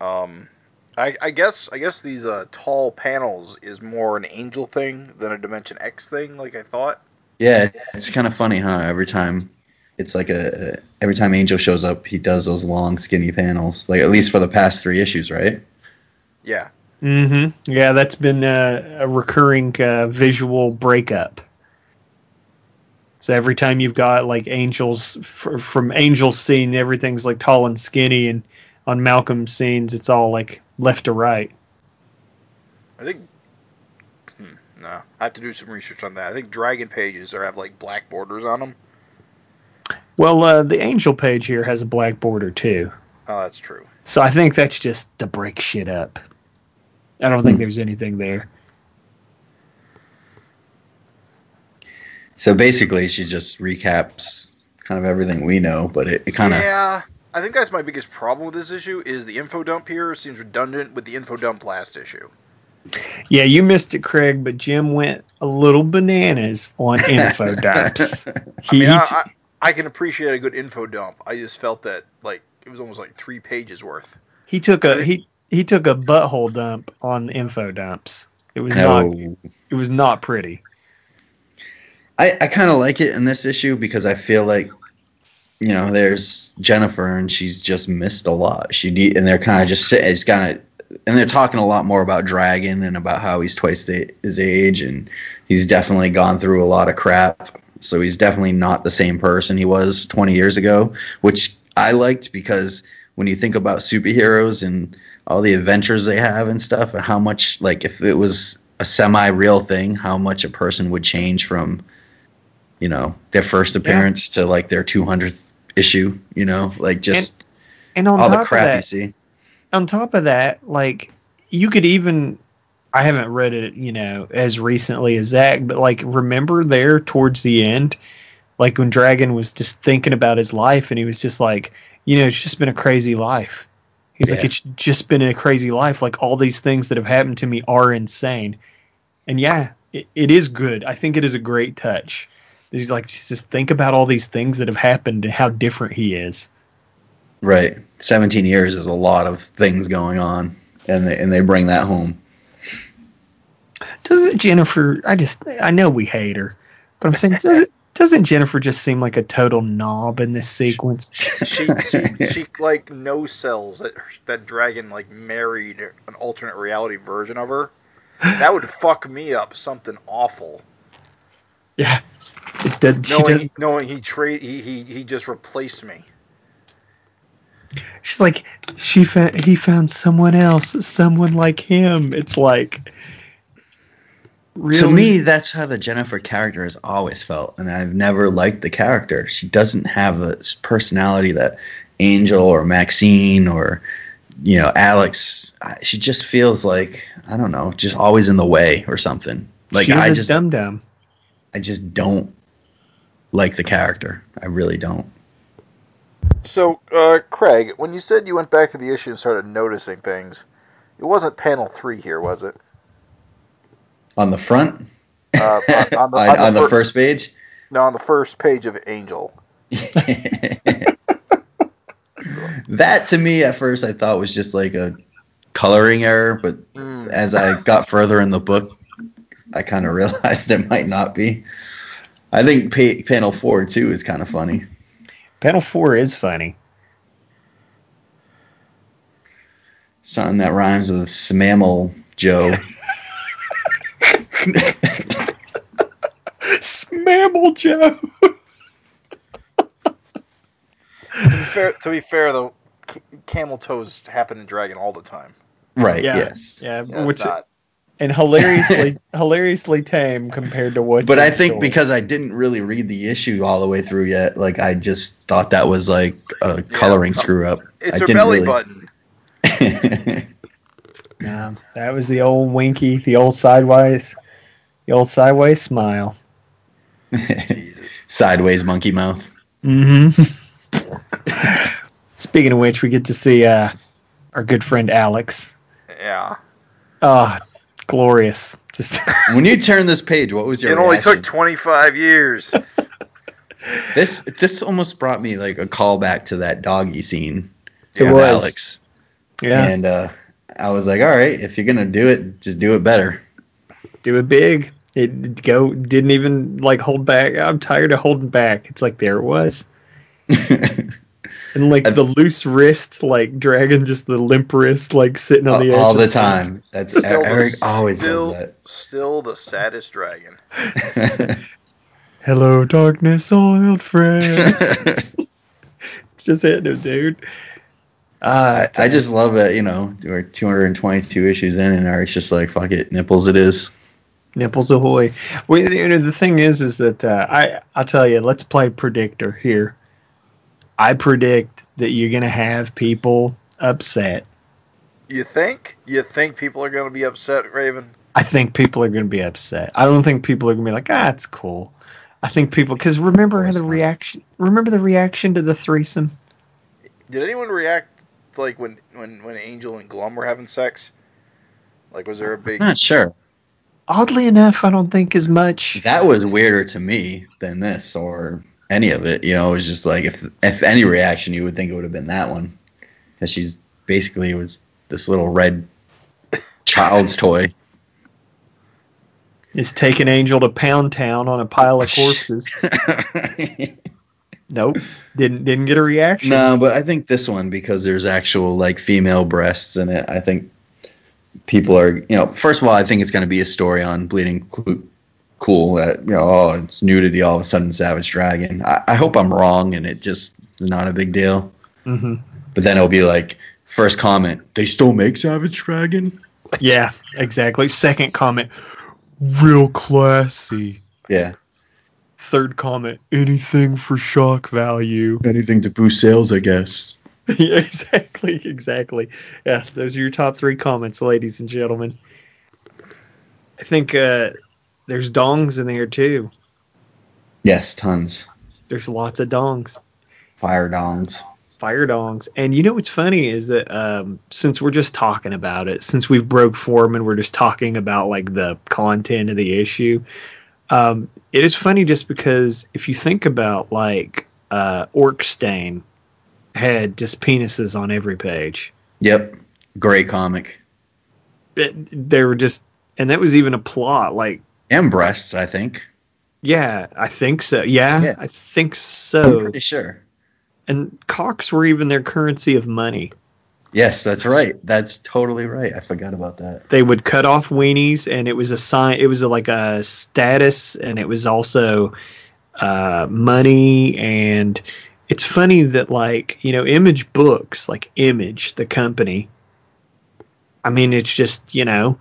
Um, I, I guess I guess these uh, tall panels is more an angel thing than a Dimension X thing, like I thought. Yeah, it's kind of funny, huh? Every time it's like a every time Angel shows up, he does those long, skinny panels. Like at least for the past three issues, right? Yeah. Mm-hmm. Yeah, that's been uh, a recurring uh, visual breakup. So every time you've got like angels f- from Angel's scene, everything's like tall and skinny, and on Malcolm's scenes, it's all like left to right. I think. Hmm, no, I have to do some research on that. I think Dragon pages are have like black borders on them. Well, uh, the Angel page here has a black border too, Oh, that's true. so I think that's just to break shit up. I don't think there's anything there. So basically, she just recaps kind of everything we know, but it, it kind of Yeah, I think that's my biggest problem with this issue is the info dump here seems redundant with the info dump last issue. Yeah, you missed it, Craig, but Jim went a little bananas on info dumps. I He, mean, he I, t- I, I can appreciate a good info dump. I just felt that like it was almost like three pages worth. he took a he he took a butthole dump on info dumps. It was no. not oh. it was not pretty. I, I kind of like it in this issue because I feel like, you know, there's Jennifer and she's just missed a lot. She need, and they're kind of just sitting, it's kind of, and they're talking a lot more about Dragon and about how he's twice the, his age and he's definitely gone through a lot of crap. So he's definitely not the same person he was 20 years ago, which I liked because when you think about superheroes and all the adventures they have and stuff, and how much, like, if it was a semi real thing, how much a person would change from you know their first appearance to like their 200th issue you know like just And on all top the crap of you that, see on top of that, like you could even I haven't read it, you know, as recently as Zach, but like remember there towards the end, like when Dragon was just thinking about his life and he was just like, you know, it's just been a crazy life. He's like, it's just been a crazy life. Like all these things that have happened to me are insane. And yeah, it, it is good. I think it is a great touch. He's like, just think about all these things that have happened and how different he is. right 17 years is a lot of things going on and they, and they bring that home Doesn't Jennifer? I just I know we hate her, but I'm saying doesn't doesn't Jennifer just seem like a total knob in this sequence? She she, she like no sells that that dragon like married an alternate reality version of her. That would fuck me up something awful. Yeah, it did, Knowing does, knowing he trade he, he he just replaced me. she's like she found he found someone else, someone like him. It's like really to me that's how the jennifer character has always felt and i've never liked the character she doesn't have a personality that angel or maxine or you know alex she just feels like i don't know just always in the way or something like she's i a just dum dum. I just don't like the character. I really don't. So, uh, Craig, when you said you went back to the issue and started noticing things, it wasn't panel three here, was it? On the front, Uh, on- on the- on, on the the fir- first page. No, on the first page of Angel. that to me at first I thought was just like a coloring error, but Mm. as I got further in the book, I kind of realized it might not be. I think pa- panel four too is kind of funny. Panel four is funny. Something that rhymes with Smammal Joe. Smamble Joe. To be fair, to be fair though, camel toes happen in Dragon all the time. right. Yeah. Yes. Yeah, Yeah, which not. And hilariously hilariously tame compared to what. But I think story. because I didn't really read the issue all the way through yet, like I just thought that was like a coloring screw up. It's I her didn't belly really- button. Yeah, that was the old winky, the old sideways, the old sideways smile. Sideways monkey mouth. Mm-hmm. Speaking of which, we get to see uh, our good friend Alex. Yeah. Ah, glorious. Just When you turn this page, what was your It only reaction? took 25 years. This this almost brought me like a callback to that doggy scene It was. Alex. Yeah, And uh, I was like, all right, if you're gonna do it, just do it better. do it big. It go didn't even like hold back. I'm tired of holding back. It's like there it was, and like I- the loose wrist, like dragging just the limp wrist, like sitting on the edge. all the time. That's Still the- Erik always still, does Still the saddest dragon. Hello, darkness, old friend. just hitting him, dude. Uh, I, I just love that, you know, we're 222 issues in, and Erik's just like, fuck it, nipples it is. Nipples ahoy! Well, you know, the thing is, is that uh, I I'll tell you. Let's play predictor here. I predict that you're gonna have people upset. You think? You think people are going to be upset, Raven? I think people are gonna be upset. I don't think people are gonna be like, ah, it's cool. I think people because remember the reaction. Remember the reaction to the threesome. Did anyone react like when when when Angel and Glum were having sex? Like, was there a big? I'm not sure. Oddly enough, I don't think as much. That was weirder to me than this or any of it. You know, it was just like, if if any reaction, you would think it would have been that one. Because she's basically was this little red child's toy. Is taking Angel to Pound Town on a pile of corpses. nope, didn't didn't get a reaction. No, but I think this one because there's actual like female breasts in it. I think people are, you know, first of all, I think it's going to be a story on bleeding cool that you know, oh, it's nudity all of a sudden, Savage Dragon. I, I hope I'm wrong and it just is not a big deal. hmm But then it'll be like first comment, they still make Savage Dragon. Yeah, exactly. Second comment, real classy. Yeah, Third comment, anything for shock value. anything to boost sales, I guess. yeah, exactly, exactly. Yeah, those are your top three comments, ladies and gentlemen. I think uh, there's dongs in there too. Yes, tons. There's lots of dongs, Fire dongs. fire dongs. And you know what's funny is that um, since we're just talking about it, since we've broke form and we're just talking about like the content of the issue, um, it is funny just because if you think about like uh, Orc Stain had just penises on every page. Yep, great comic. it, they were just and that was even a plot like And breasts, I think. yeah i think so yeah, Yeah. i think I'm so pretty sure. and cocks were even their currency of money Yes, that's right. That's totally right. I forgot about that. they would cut off weenies and it was a sign it was a, like a status and it was also uh, money and it's funny that like you know image books like image the company i mean it's just you know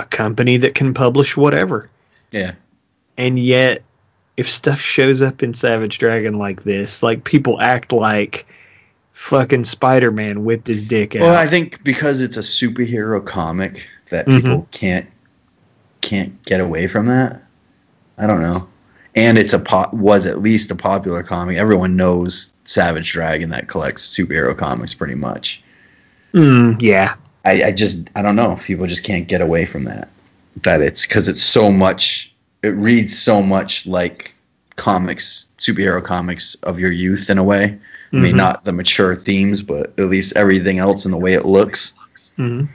a company that can publish whatever Yeah. and yet if stuff shows up in savage dragon like this like people act like fucking spider-man whipped his dick out Well, I think because it's a superhero comic that Mhm. people can't can't get away from that. I don't know. And it's a po- was at least a popular comic. Everyone knows Savage Dragon that collects superhero comics pretty much. Mm, yeah I, I just I don't know. People just can't get away from that. That it's because it's so much. It reads so much like comics, superhero comics of your youth in a way. I mean, Mhm. not the mature themes, but at least everything else in the way it looks. Mhm.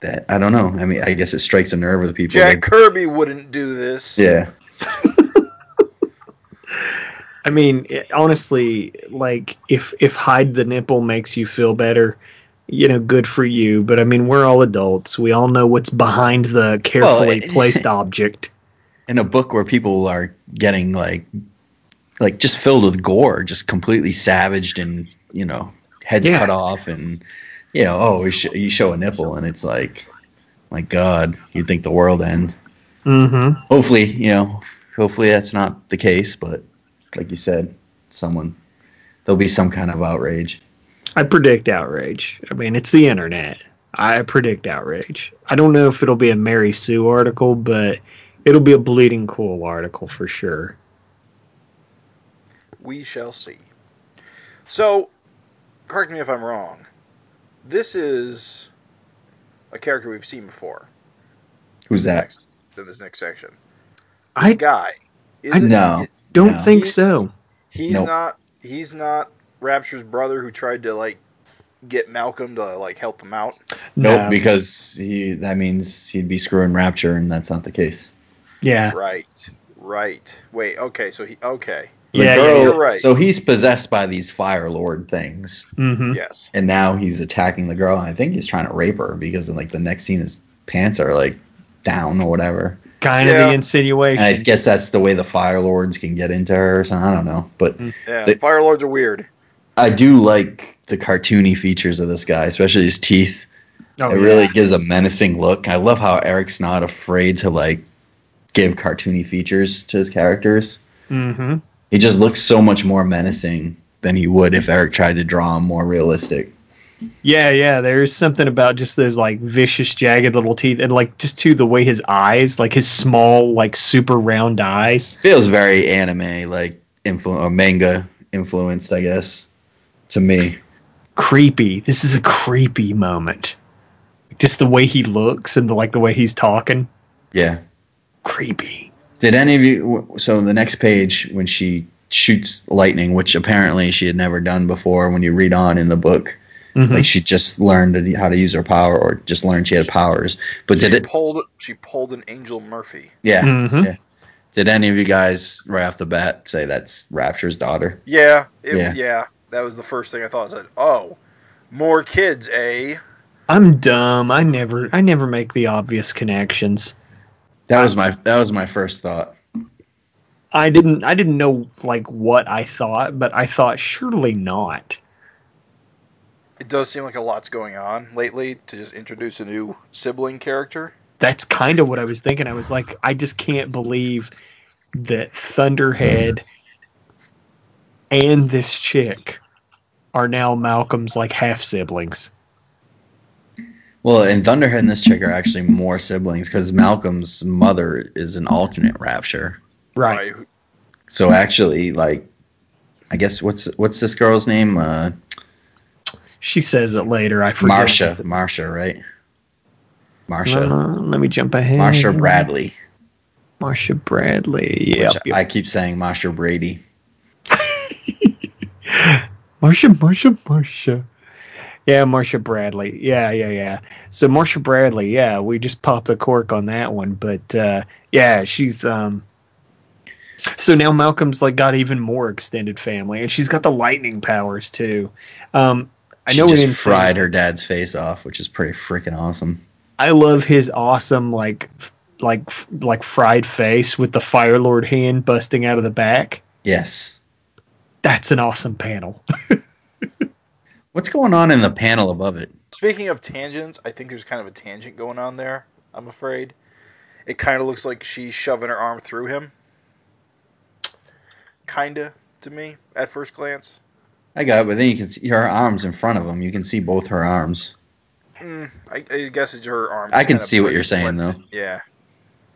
That I don't know. I mean, I guess it strikes a nerve with people. Jack that- Kirby wouldn't do this. yeah, I mean, it, honestly, like if if hide the nipple makes you feel better, you know, good for you. But I mean, we're all adults. We all know what's behind the carefully Well, placed object. in a book where people are getting like, like just filled with gore, just completely savaged and you know heads Yeah. cut off and you know oh we sh- you show a nipple and it's like, my God, you'd think the world end. Mm-hmm. Hopefully, you know, hopefully that's not the case, but like you said, someone there'll be some kind of outrage. I predict outrage. I mean, it's the internet. I predict outrage. I don't know if it'll be a Mary Sue article, but it'll be a bleeding cool article for sure. We shall see. So, correct me if I'm wrong. This is a character we've seen before. Who's that? In this next section, I guy. Is I know. Don't No. think He- so. He's Nope. not. He's not Rapture's brother who tried to like get Malcolm to like help him out. Nope, No. because he that means he'd be screwing Rapture, and that's not the case. yeah. Right. Right. Wait. Okay. So he. Okay. The Yeah, yeah, you're right. So he's possessed by these Fire Lord things, Mm-hmm. Yes. and now he's attacking the girl. And I think he's trying to rape her because in like the next scene, his pants are like down or whatever. Kind of the insinuation. And I guess that's the way the Fire Lords can get into her. or something. I don't know, but Yeah. They- Fire Lords are weird. I do like the cartoony features of this guy, especially his teeth. oh, it yeah. really gives a menacing look. I love how Erik's not afraid to like give cartoony features to his characters. Mm-hmm. He just looks so much more menacing than he would if Eric tried to draw him more realistic. Yeah, yeah. There's something about just those like vicious, jagged little teeth, and like just to the way his eyes, like his small, like super round eyes. Feels very anime, like influ- or manga influenced, I guess, to me. Creepy. This is a creepy moment. Just the way he looks and the, like the way he's talking. Yeah. Creepy. Did any of you? So the next page, when she shoots lightning, which apparently she had never done before, when you read on in the book, Mhm. like she just learned how to use her power, or just learned she had powers. But did she it? pulled. She pulled an Angel Murphy. Yeah. Mhm. Yeah. Did any of you guys right off the bat say that's Rapture's daughter? Yeah. It, Yeah. yeah. That was the first thing I thought. I said, "Oh, more kids, eh?" I'm dumb. I never, I never make the obvious connections. That was my that was my first thought. I didn't, I didn't know like what I thought, but I thought surely not. It does seem like a lot's going on lately to just introduce a new sibling character. That's kind of what I was thinking. I was like, I just can't believe that Thunderhead and this chick are now Malcolm's like half siblings. Well, and Thunderhead and this chick are actually more siblings because Malcolm's mother is an alternate Rapture. Right. So actually, like, I guess what's what's this girl's name? Uh, She says it later. I forget. Marsha. Marsha, right? Marsha. Uh, let me jump ahead. Marsha Bradley. Marsha Bradley. Yep. I keep saying Marsha Brady. Marsha, Marsha, Marsha. Yeah, Marsha Bradley. Yeah, yeah, yeah. So Marsha Bradley, yeah, we just popped the cork on that one, but uh yeah, she's um so now Malcolm's like got even more extended family and she's got the lightning powers too. Um I She know just fried her dad's face off, which is pretty freaking awesome. I love his awesome like like like fried face with the Fire Lord hand busting out of the back. Yes. That's an awesome panel. What's going on in the panel above it? Speaking of tangents, I think there's kind of a tangent going on there. I'm afraid. It kind of looks like she's shoving her arm through him. Kinda to me at first glance. I got, it, but then you can see her arms in front of him. You can see both her arms. Mm, I, I guess it's her arm. I can see what you're saying though. Yeah.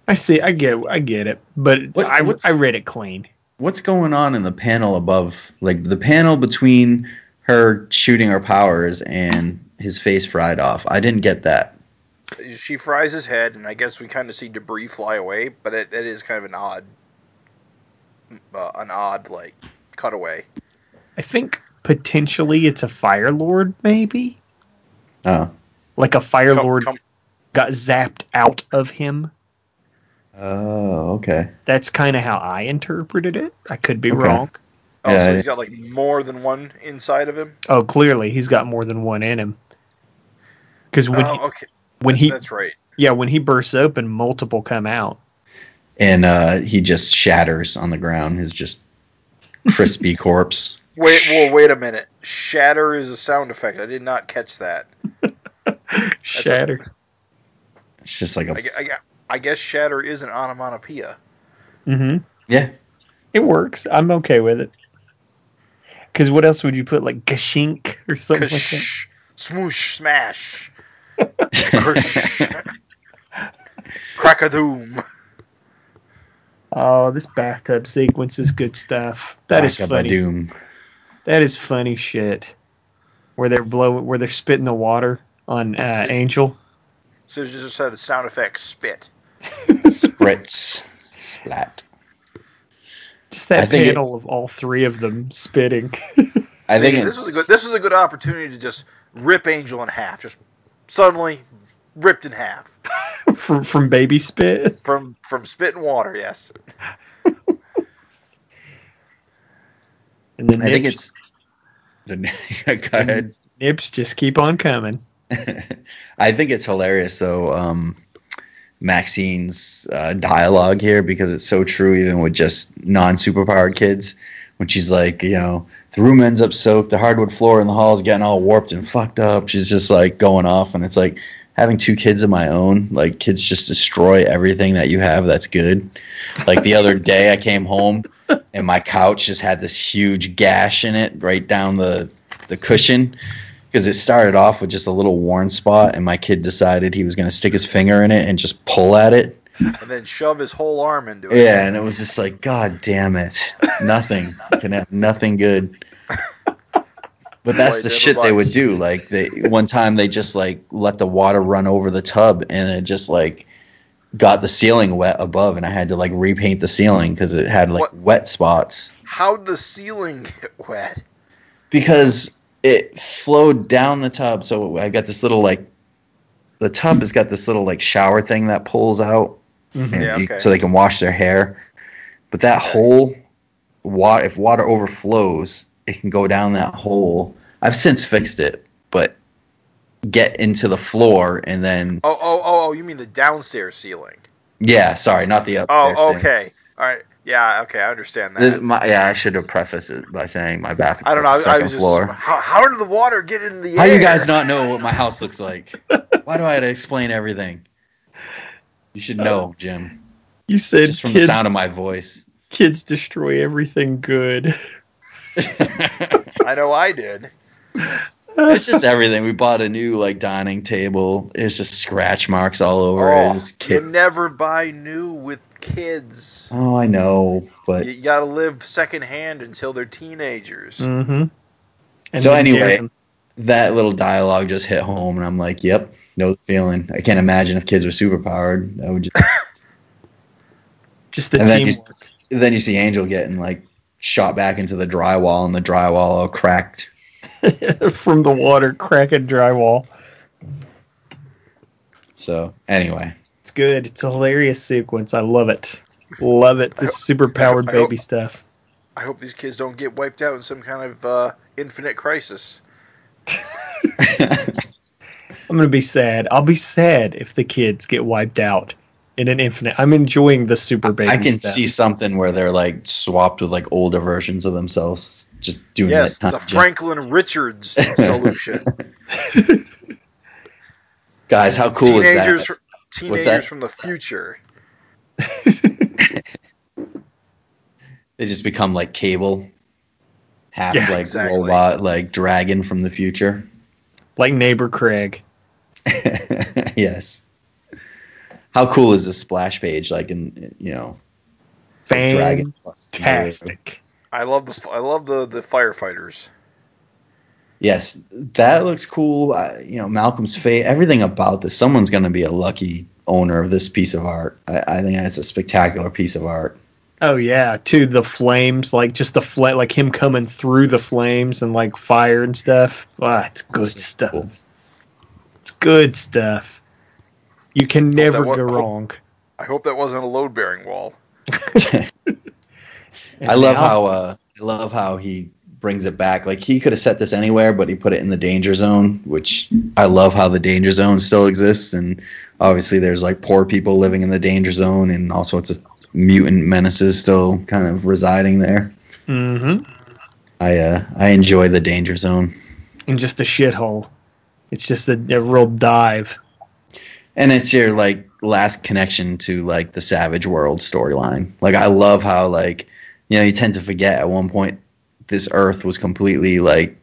I see I get I get it, but What- I I read it clean. What's going on in the panel above? Like the panel between her shooting her powers and his face fried off. I didn't get that. She fries his head, and I guess we kind of see debris fly away. But it, it is kind of an odd, uh, an odd like cutaway. I think potentially it's a Fire Lord, maybe Oh. like a Fire Come- Lord come- got zapped out of him. Oh, okay. That's kind of how I interpreted it. I could be Okay. wrong. Oh, Yeah, so he's got like more than one inside of him. Oh, clearly he's got more than one in him. Because when oh, he, okay, when he that's right. yeah when he bursts open, multiple come out. And uh, he just shatters on the ground. His just crispy corpse. Wait, well, wait a minute. Shatter is a sound effect. I did not catch that. Shatter. It's just like I, a gue- I, gue- I guess shatter is an onomatopoeia. Mm-hmm. yeah. It works. I'm okay with it. Because what else would you put like gashink or something like that? Kash, smoosh, smash, Kersh. crack-a-doom. Oh, this bathtub sequence is good stuff. That is funny. Doom. That is funny shit. Where they're blowing, where they're spitting the water on uh, Angel. So it just had a sound effect spit. Spritz. Splat. Just that I think it- panel of all three of them spitting. I think See, it's, this was a good. This was a good opportunity to just rip Angel in half. Just suddenly ripped in half from from baby spit. from from spit and water. Yes. And the I think it's the go ahead. nips just keep on coming. I think it's hilarious though, um, Maxine's uh, dialogue here because it's so true even with just non superpowered kids. When she's like, you know, the room ends up soaked, the hardwood floor in the hall is getting all warped and fucked up. She's just like going off, and it's like having two kids of my own. Like kids just destroy everything that you have that's good. Like the other day, I came home and my couch just had this huge gash in it right down the the cushion because it started off with just a little worn spot and my kid decided he was going to stick his finger in it and just pull at it. And then shove his whole arm into it. yeah and it was just like god damn it. Nothing. Can have nothing good. But that's the shit they would do. Like they one time they just like let the water run over the tub and it just like got the ceiling wet above and i had to like repaint the ceiling because it had like What? wet spots. How'd the ceiling get wet? because it flowed down the tub. So I got this little like the tub has got this little like shower thing that pulls out, mm-hmm. and Yeah, you- okay. so they can wash their hair. But that hole, water if water overflows, it can go down that hole. I've since fixed it, but get into the floor and then Oh, oh, oh, oh! You mean the downstairs ceiling? yeah, sorry, not the upstairs. Oh, thing. okay. All right. Yeah. Okay. I understand that. This, my, yeah, I should have prefaced it by saying my bathroom. I don't know. I, I second was just. floor. How, how did the water get in the How air? you guys not know what my house looks like? Why do I have to explain everything? You should know, uh, Jim. You said Just from kids, the sound of my voice. kids destroy everything good. I know I did. it's just everything. We bought a new like dining table. It's just scratch marks all over it. Oh, Just you kid- never buy new with kids. oh, I know, but You gotta live secondhand until they're teenagers. Mm-hmm. And So anyway- Darren- that little dialogue just hit home, and I'm like, "Yep, no feeling." I can't imagine if kids were superpowered. I would just. just the And then you- then you see Angel getting like shot back into the drywall, and the drywall all cracked. from the water cracking drywall. So anyway, It's good. It's a hilarious sequence. I love it. Love it. This super powered I hope- baby stuff. I hope these kids don't get wiped out in some kind of uh, infinite crisis. I'm gonna be sad. I'll be sad if the kids get wiped out in an infinite. I'm enjoying the super baby I can stuff. see something where they're like swapped with like older versions of themselves, just doing Yes, that. the time- Franklin Richards solution. Guys, how cool teenagers, is fr- that? Teenagers from the future. They just become like Cable, half Yeah, like exactly. robot, like dragon from the future. like neighbor Craig. yes. How cool is this splash page? Like in you know, dragon. plus. Fantastic. I love the I love the the firefighters. Yes, that looks cool. I, you know, Malcolm's fate, everything about this. Someone's going to be a lucky owner of this piece of art. I, I think that's a spectacular piece of art. Oh yeah, to the flames, like just the fla- like him coming through the flames and like fire and stuff. Ah, it's good This is stuff. cool. It's good stuff. You can never that wa- go wrong. I hope that wasn't a load bearing wall. And I love now- how uh, I love how he brings it back. Like he could have set this anywhere, but he put it in the danger zone, which I love how the danger zone still exists. And obviously, there's like poor people living in the danger zone, and all sorts of mutant menaces still kind of residing there. Mhm. I uh, I enjoy the danger zone, and just a shithole. It's just a, a real dive. and it's your like last connection to like the Savage World storyline. Like I love how like you know you tend to forget at one point this Earth was completely like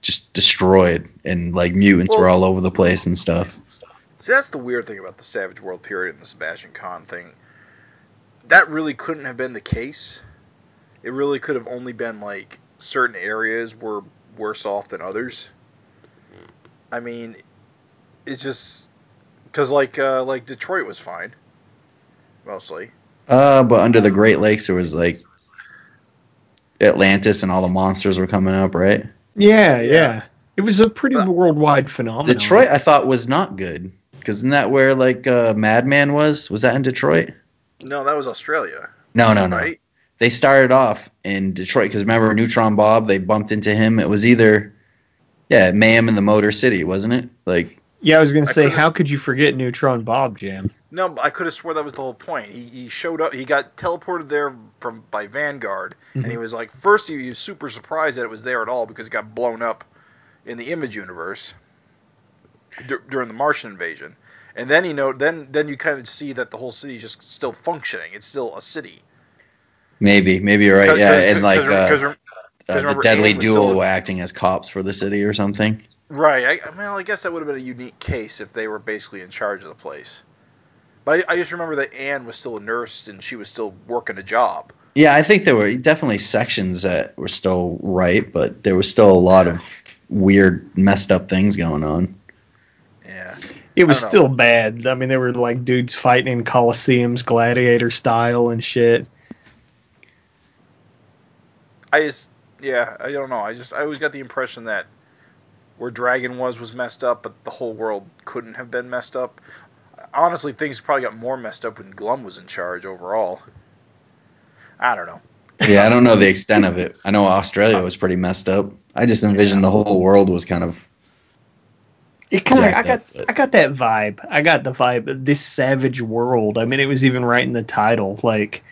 just destroyed and like mutants were all over the place and stuff. See, that's the weird thing about the Savage World period and the Sebastian Khan thing. That really couldn't have been the case. It really could have only been like certain areas were worse off than others. I mean, it's just because like uh, like Detroit was fine, mostly. Uh, but under the Great Lakes there was like Atlantis and all the monsters were coming up, right? Yeah, yeah. It was a pretty worldwide phenomenon. Detroit, I thought was not good because isn't that where like uh, Madman was? Was that in Detroit? No, that was Australia, No, no, no. right? They started off in Detroit because remember Neutron Bomb? They bumped into him. It was either yeah, Mayhem in the Motor City, wasn't it? Like Yeah, I was gonna I say, could've- how could you forget Neutron Bomb Jam? No, I could have swore that was the whole point. He, he showed up. He got teleported there from by Vanguard, and he was like, first he was super surprised that it was there at all because it got blown up in the Image universe dur- during the Martian invasion, and then you know, then then you kind of see that the whole city is just still functioning. It's still a city. maybe, maybe you're right. Cause, yeah, 'cause- and like 'cause- uh, uh, the Deadly Duo were acting as cops for the city or something. Right. I, well, I guess that would have been a unique case if they were basically in charge of the place. But I, I just remember that Anne was still a nurse and she was still working a job. Yeah, I think there were definitely sections that were still right, but there was still a lot of weird, messed up things going on. Yeah. It was still bad. I mean, there were like dudes fighting in coliseums, gladiator style and shit. I just, yeah, I don't know. I just, I always got the impression that where Dragon was was messed up, but the whole world couldn't have been messed up. Honestly, things probably got more messed up when Glum was in charge overall. I don't know. Yeah, I don't know the extent of it. I know Australia was pretty messed up. I just envisioned the whole world was kind of It kind of, I got, up, but- I got that vibe. I got the vibe. This savage world. I mean, it was even right in the title. Like,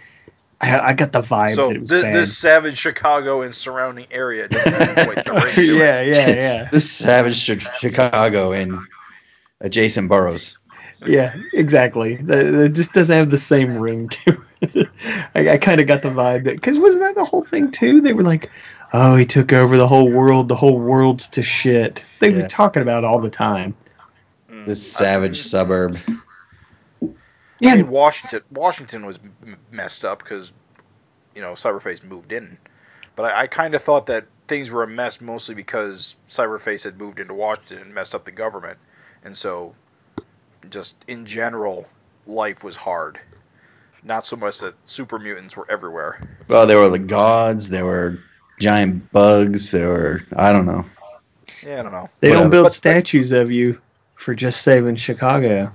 I, I got the vibe So that it was thi- bad. this savage Chicago and surrounding area doesn't quite the ring to it. yeah, yeah, yeah, this savage Chi- Chicago and adjacent boroughs. Yeah. Exactly. It just doesn't have the same ring to it. I, I kind of got the vibe that because wasn't that the whole thing too? They were like, "Oh, he took over the whole world. The whole world's to shit." They Yeah. were talking about it all the time. Mm. This savage suburb. I Yeah, mean, Washington Washington was messed up because you know Cyberface moved in, but I, I kind of thought that things were a mess mostly because Cyberface had moved into Washington and messed up the government, and so just in general life was hard. Not so much that super mutants were everywhere. Well, there were the gods. There were giant bugs. There were I don't know. Yeah, I don't know. they whatever. don't build But- statues of you for just saving Chicago.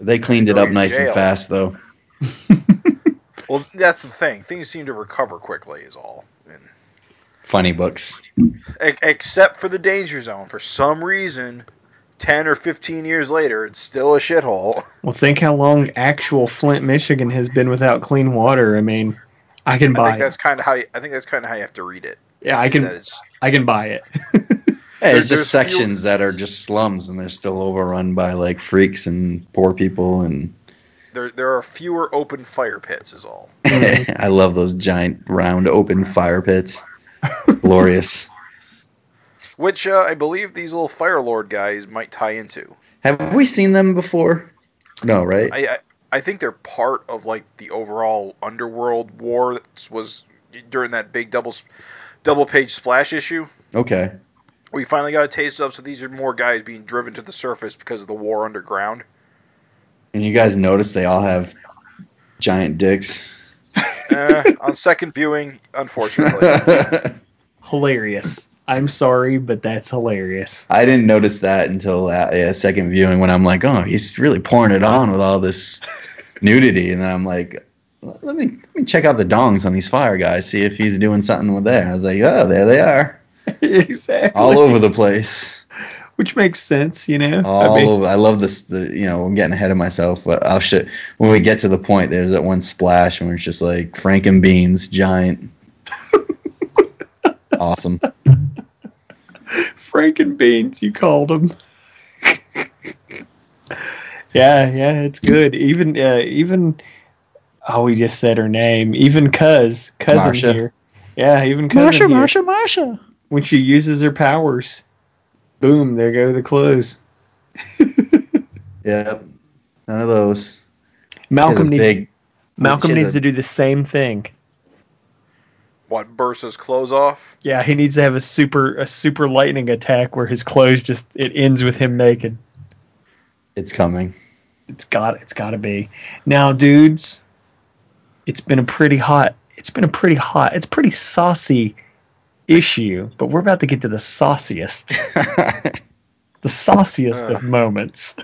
They cleaned it up nice and fast though. Well, that's the thing. Things seem to recover quickly, is all. And, Funny books. except for the danger zone. For some reason, ten or fifteen years later, it's still a shithole. Well, think how long actual Flint, Michigan has been without clean water. I mean, I can I buy think it. that's kind of how. You, I think that's kind of how you have to read it. Yeah, I can. is- I can buy it. Yeah, There's- it's just there's few- sections that are just slums and they're still overrun by like freaks and poor people and there, there are fewer open fire pits, is all. I love those giant round open fire pits. Glorious. Which uh, I believe these little Fire Lord guys might tie into. Have we seen them before? No, right? I, I I think they're part of like the overall underworld war that was during that big double double page splash issue. Okay. We finally got a taste of. So these are more guys being driven to the surface because of the war underground. And you guys notice they all have giant dicks. uh, on second viewing, unfortunately. Hilarious. I'm sorry, but that's hilarious. I didn't notice that until uh, yeah, second viewing when I'm like, oh, he's really pouring it on with all this nudity, and then I'm like, let me let me check out the dongs on these fire guys, see if he's doing something with there. I was like, oh, there they are, exactly. all over the place. Which makes sense, you know. All I mean, over. I love this. The you know, I'm getting ahead of myself, but I'll shit when we get to the point. There's that one splash where it's just like Frank and Beans, giant, awesome. Frank and Beans, you called them. yeah, yeah, it's good. Even, uh, even. Oh, we just said her name. Even Cuz, cousin Marsha. here. Yeah, even cousin here. Marsha. Marsha. When she uses her powers, boom, there go the clothes. Yep. None of those. Malcolm needs big. Malcolm needs a- to do the same thing. What bursts his clothes off? Yeah, he needs to have a super a super lightning attack where his clothes just it ends with him naked. It's coming. It's got it's got to be. Now, dudes, it's been a pretty hot it's been a pretty hot, it's pretty saucy issue, but we're about to get to the sauciest, the sauciest Uh. of moments.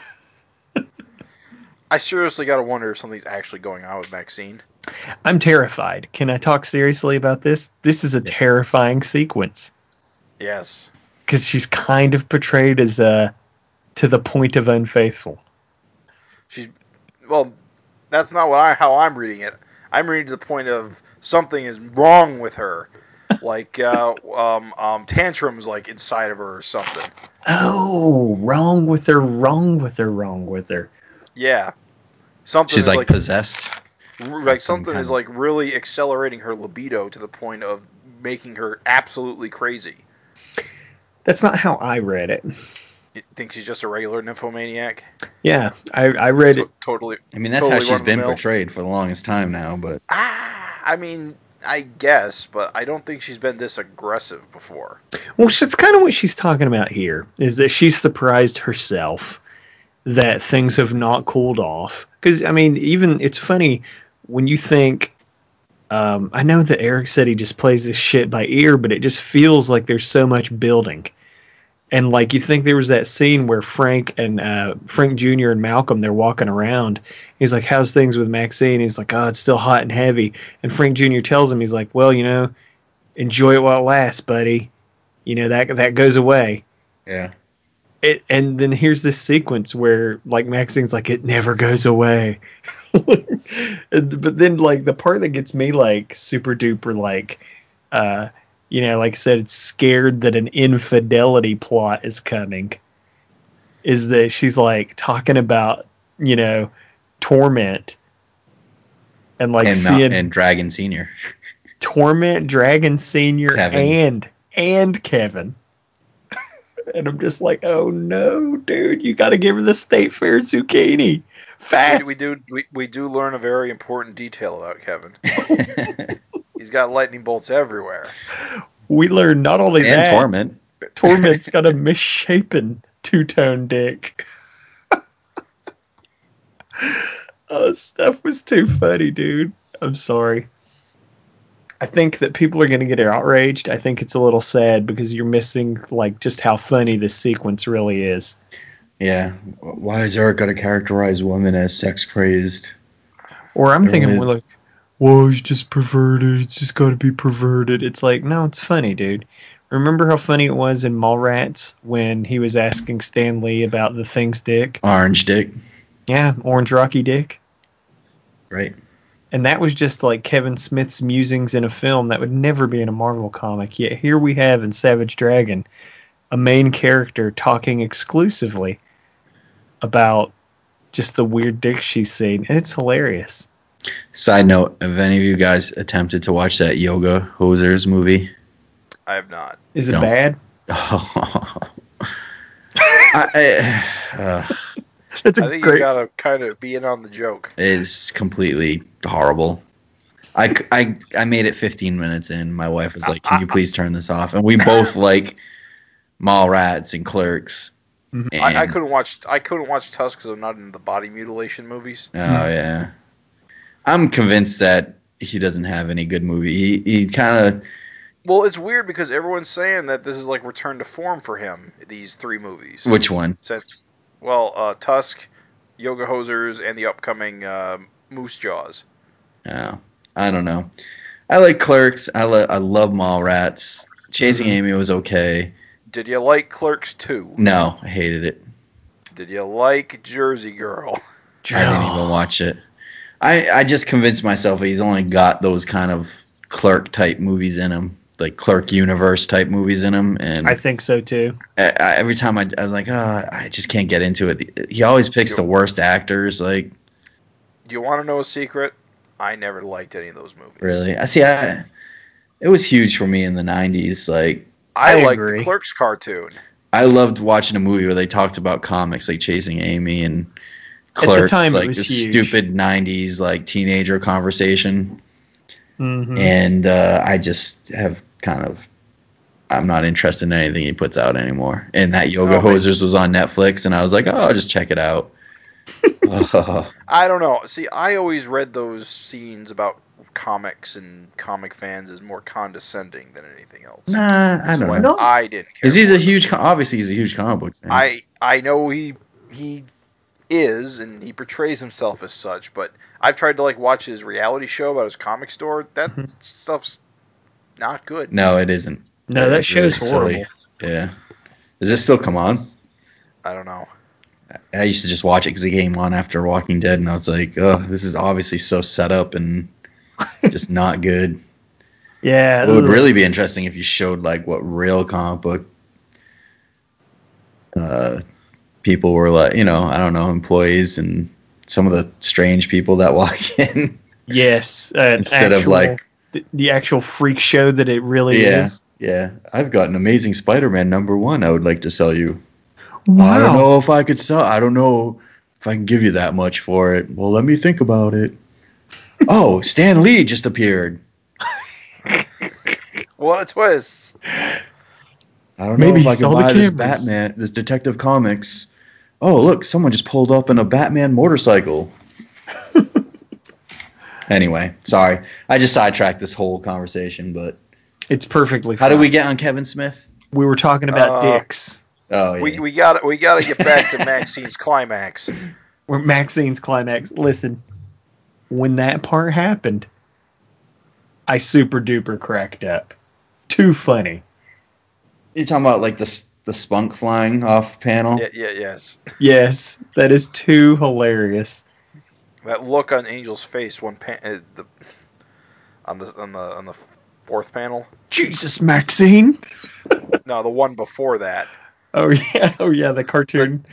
I seriously got to wonder if something's actually going on with Maxine. I'm terrified. Can I talk seriously about this? This is a terrifying sequence Yes. because she's kind of portrayed as uh, to the point of unfaithful. She's well, that's not what I how I'm reading it. I'm reading to the point of something is wrong with her, like uh, um, um, tantrums like inside of her or something. Oh, wrong with her, wrong with her, wrong with her. Yeah, something She's like, like possessed. R- like something is like really accelerating her libido to the point of making her absolutely crazy. That's not how I read it. You think she's just a regular nymphomaniac? Yeah, I, I read it. Totally. I mean, that's Totally how she's been portrayed for the longest time now. But Ah, I mean, I guess, but I don't think she's been this aggressive before. Well, that's kind of what she's talking about here. Is that she's surprised herself that things have not cooled off. Because I mean, even it's funny when you think. Um, I know that Erik said he just plays this shit by ear, but it just feels like there's so much building. And like you think there was that scene where Frank and uh, Frank Jr. and Malcolm they're walking around. He's like, "How's things with Maxine?" He's like, "Oh, it's still hot and heavy." And Frank Jr. tells him, "He's like, well, you know, enjoy it while it lasts, buddy. You know that that goes away." yeah, It, and then here's this sequence where like Maxine's like it never goes away. But then like the part that gets me like super duper like uh you know like I said it's scared that an infidelity plot is coming is that she's like talking about you know torment and like and, seeing and Dragon Senior. torment dragon senior Kevin. and and kevin and i'm just like oh no dude you got to give her the state fair zucchini fast We, we do we, we do learn a very important detail about Kevin. He's got lightning bolts everywhere. we learn not only and that Torment. torment's got a misshapen two-tone dick oh stuff was too funny dude i'm sorry I think that people are going to get outraged. I think it's a little sad because you're missing like just how funny this sequence really is. Yeah. Why is Erik got to characterize women as sex crazed? Or I'm thinking more like, "Whoa, he's just perverted. It's just got to be perverted." It's like, no, it's funny, dude. Remember how funny it was in Mallrats when he was asking Stan Lee about the thing's dick? Orange dick. Yeah, Orange Rocky Dick. Right. And that was just like Kevin Smith's musings in a film that would never be in a Marvel comic. Yet here we have in Savage Dragon a main character talking exclusively about just the weird dick she's seen. And it's hilarious. Side note: Have any of you guys attempted to watch that Yoga Hosers movie? I have not. Is it No. bad? I, uh, That's I a think you great. gotta kind of be in on the joke. it's completely horrible. I, I, I made it 15 minutes in. My wife was like, "Can you please turn this off?" And we both like Mallrats and Clerks. And, I, I couldn't watch. I couldn't watch Tusk because I'm not into the body mutilation movies. Oh yeah, I'm convinced that he doesn't have any good movie. He, he kind of Well, it's weird because everyone's saying that this is like return to form for him. These three movies. which one? Since, well, uh, Tusk, Yoga Hosers, and the upcoming uh, Moose Jaws. Oh, I don't know. I like Clerks. I lo- I love Mallrats. Chasing Mhm. Amy was okay. Did you like Clerks 2? No, I hated it. Did you like Jersey Girl? I didn't even watch it. I I just convinced myself he's only got those kind of clerk type movies in him, like clerk universe type movies in him, and I think so too. I, I, every time I, I was like, oh, I just can't get into it. He always picks the worst actors. Like, Do you want to know a secret? I never liked any of those movies. really? I see. I it was huge for me in the '90s. Like, I, I liked agree. the Clerks cartoon. I loved watching a movie where they talked about comics, like Chasing Amy and the Clerks, time, it like was the huge. stupid '90s like teenager conversation. Mhm. and uh, I just have kind of I'm not interested in anything he puts out anymore. And that Yoga Oh. Hosers was on Netflix, and I was like, oh, I'll just check it out. Oh, I don't know. See, I always read those scenes about comics and comic fans as more condescending than anything else. Nah, I don't I, know. I didn't care. Because he's a it. huge, co- obviously he's a huge comic book fan. I I know he he is and he portrays himself as such, but I've tried to like watch his reality show about his comic store. That Mhm. stuff's not good. no, it isn't. No, that It's show's really horrible. silly. Yeah. Does this still come on? I don't know. I used to just watch it because it came on after Walking Dead, and I was like, oh, this is obviously so set up and just not good. Yeah, It would really be interesting if you showed like what real comic book uh, people were like, you know, I don't know, employees and some of the strange people that walk in Yes, uh, instead of like, the, the actual freak show that it really Yeah. is. yeah, I've got an Amazing Spider-Man number one. I would like to sell you. Wow. I don't know if I could sell. I don't know if I can give you that much for it. Well, let me think about it. Oh, Stan Lee just appeared. What a twist! I don't Maybe know if he I saw can the buy this cameras. Batman, this Detective Comics. Oh, look, someone just pulled up in a Batman motorcycle. anyway, sorry, I just sidetracked this whole conversation. But It's perfectly. how did fine. we get on Kevin Smith? We were talking about Uh, dicks. Oh, yeah. We we got we got to get back to Maxine's climax. We're Maxine's climax. Listen, when that part happened, I super duper cracked up. Too funny. you talking about like the the spunk flying off panel? Yeah, yeah, yes. Yes, that is too hilarious. That look on Angel's face when pa- uh, the on the on the on the fourth panel. Jesus, Maxine. No, the one before that. Oh yeah, oh yeah, the cartoon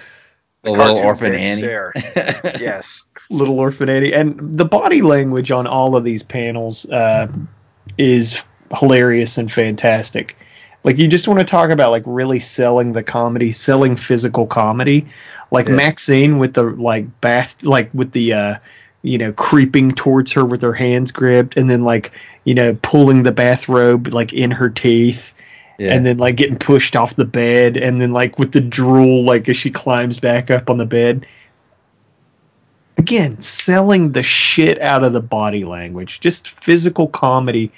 The little cartoon orphan face Annie. Yes. Little Orphan Annie, and the body language on all of these panels uh, is hilarious and fantastic. Like you just want to talk about like really selling the comedy, selling physical comedy, like Yeah. Maxine with the like bath, like with the uh, you know creeping towards her with her hands gripped, and then like you know pulling the bathrobe like in her teeth, Yeah. and then like getting pushed off the bed, and then like with the drool like as she climbs back up on the bed. Again, selling the shit out of the body language, just physical comedy.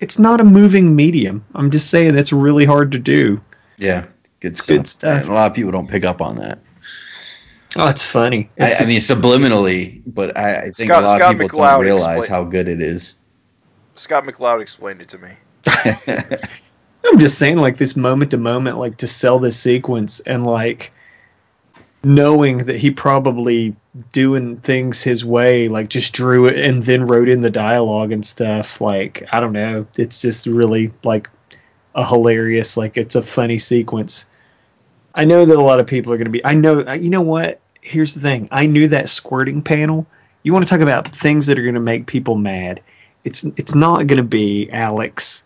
It's not a moving medium. I'm just saying that's really hard to do. yeah, good stuff. good stuff. A lot of people don't pick up on that. Oh, it's funny. I, It's I mean, subliminally, but I, I think Scott- a lot Scott of people McCloud don't realize explain- how good it is. Scott McCloud explained it to me. I'm just saying, like this moment to moment, like to sell this sequence and like knowing that he probably doing things his way, like just drew it and then wrote in the dialogue and stuff. Like I don't know, it's just really like a hilarious, like it's a funny sequence. I know that a lot of people are going to be. I know. You know what? Here's the thing. I knew that squirting panel. You want to talk about things that are going to make people mad? It's it's not going to be Alex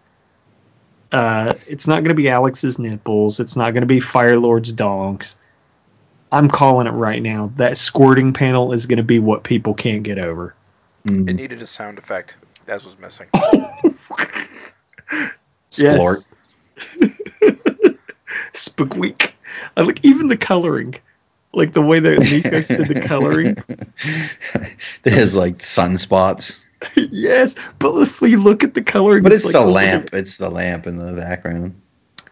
uh, it's not going to be Alex's nipples. It's not going to be Firelord's donks. I'm calling it right now. That squirting panel is going to be what people can't get over. Mm. It needed a sound effect. That was missing. Splort. Squeak. I like even the coloring, like the way that Nikos did the coloring. There's like sunspots, yes, but if you look at the coloring, but it's like the a lamp. bit- It's the lamp in the background.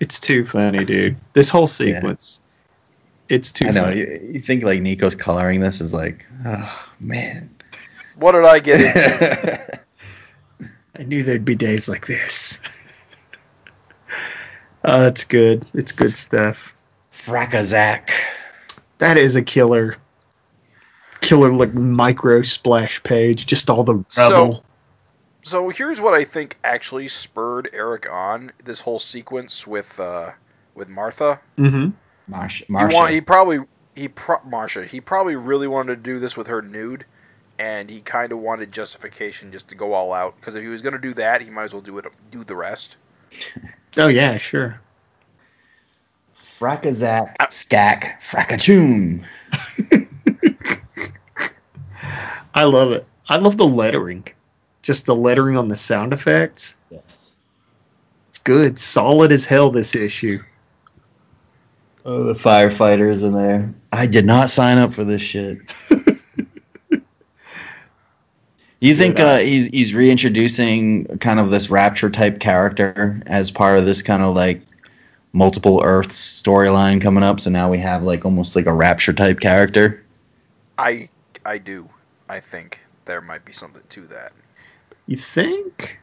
It's too funny, dude. This whole sequence. It's too I know. funny. You, you think like Nico's coloring this is like, oh man. What did I get into? I knew there'd be days like this. uh, it's good. It's good stuff. Frackazak. That is a killer, killer like micro splash page. Just all the So- So here's what I think actually spurred Erik on this whole sequence with uh, with Martha. mm-hmm. Marsha. He, want, he probably he pro- Marsha. He probably really wanted to do this with her nude, and he kind of wanted justification just to go all out. Because if he was going to do that, he might as well do it do the rest. Oh yeah, sure. Frackazak. Skak. Frackachoon. I love it. I love the lettering. Just the lettering on the sound effects. Yes. It's good. Solid as hell. This issue. Oh, the firefighters in there. I did not sign up for this shit. you think uh, he's he's reintroducing kind of this Rapture type character as part of this kind of like multiple Earths storyline coming up? So now we have like almost like a Rapture type character. I I do. I think there might be something to that. You think?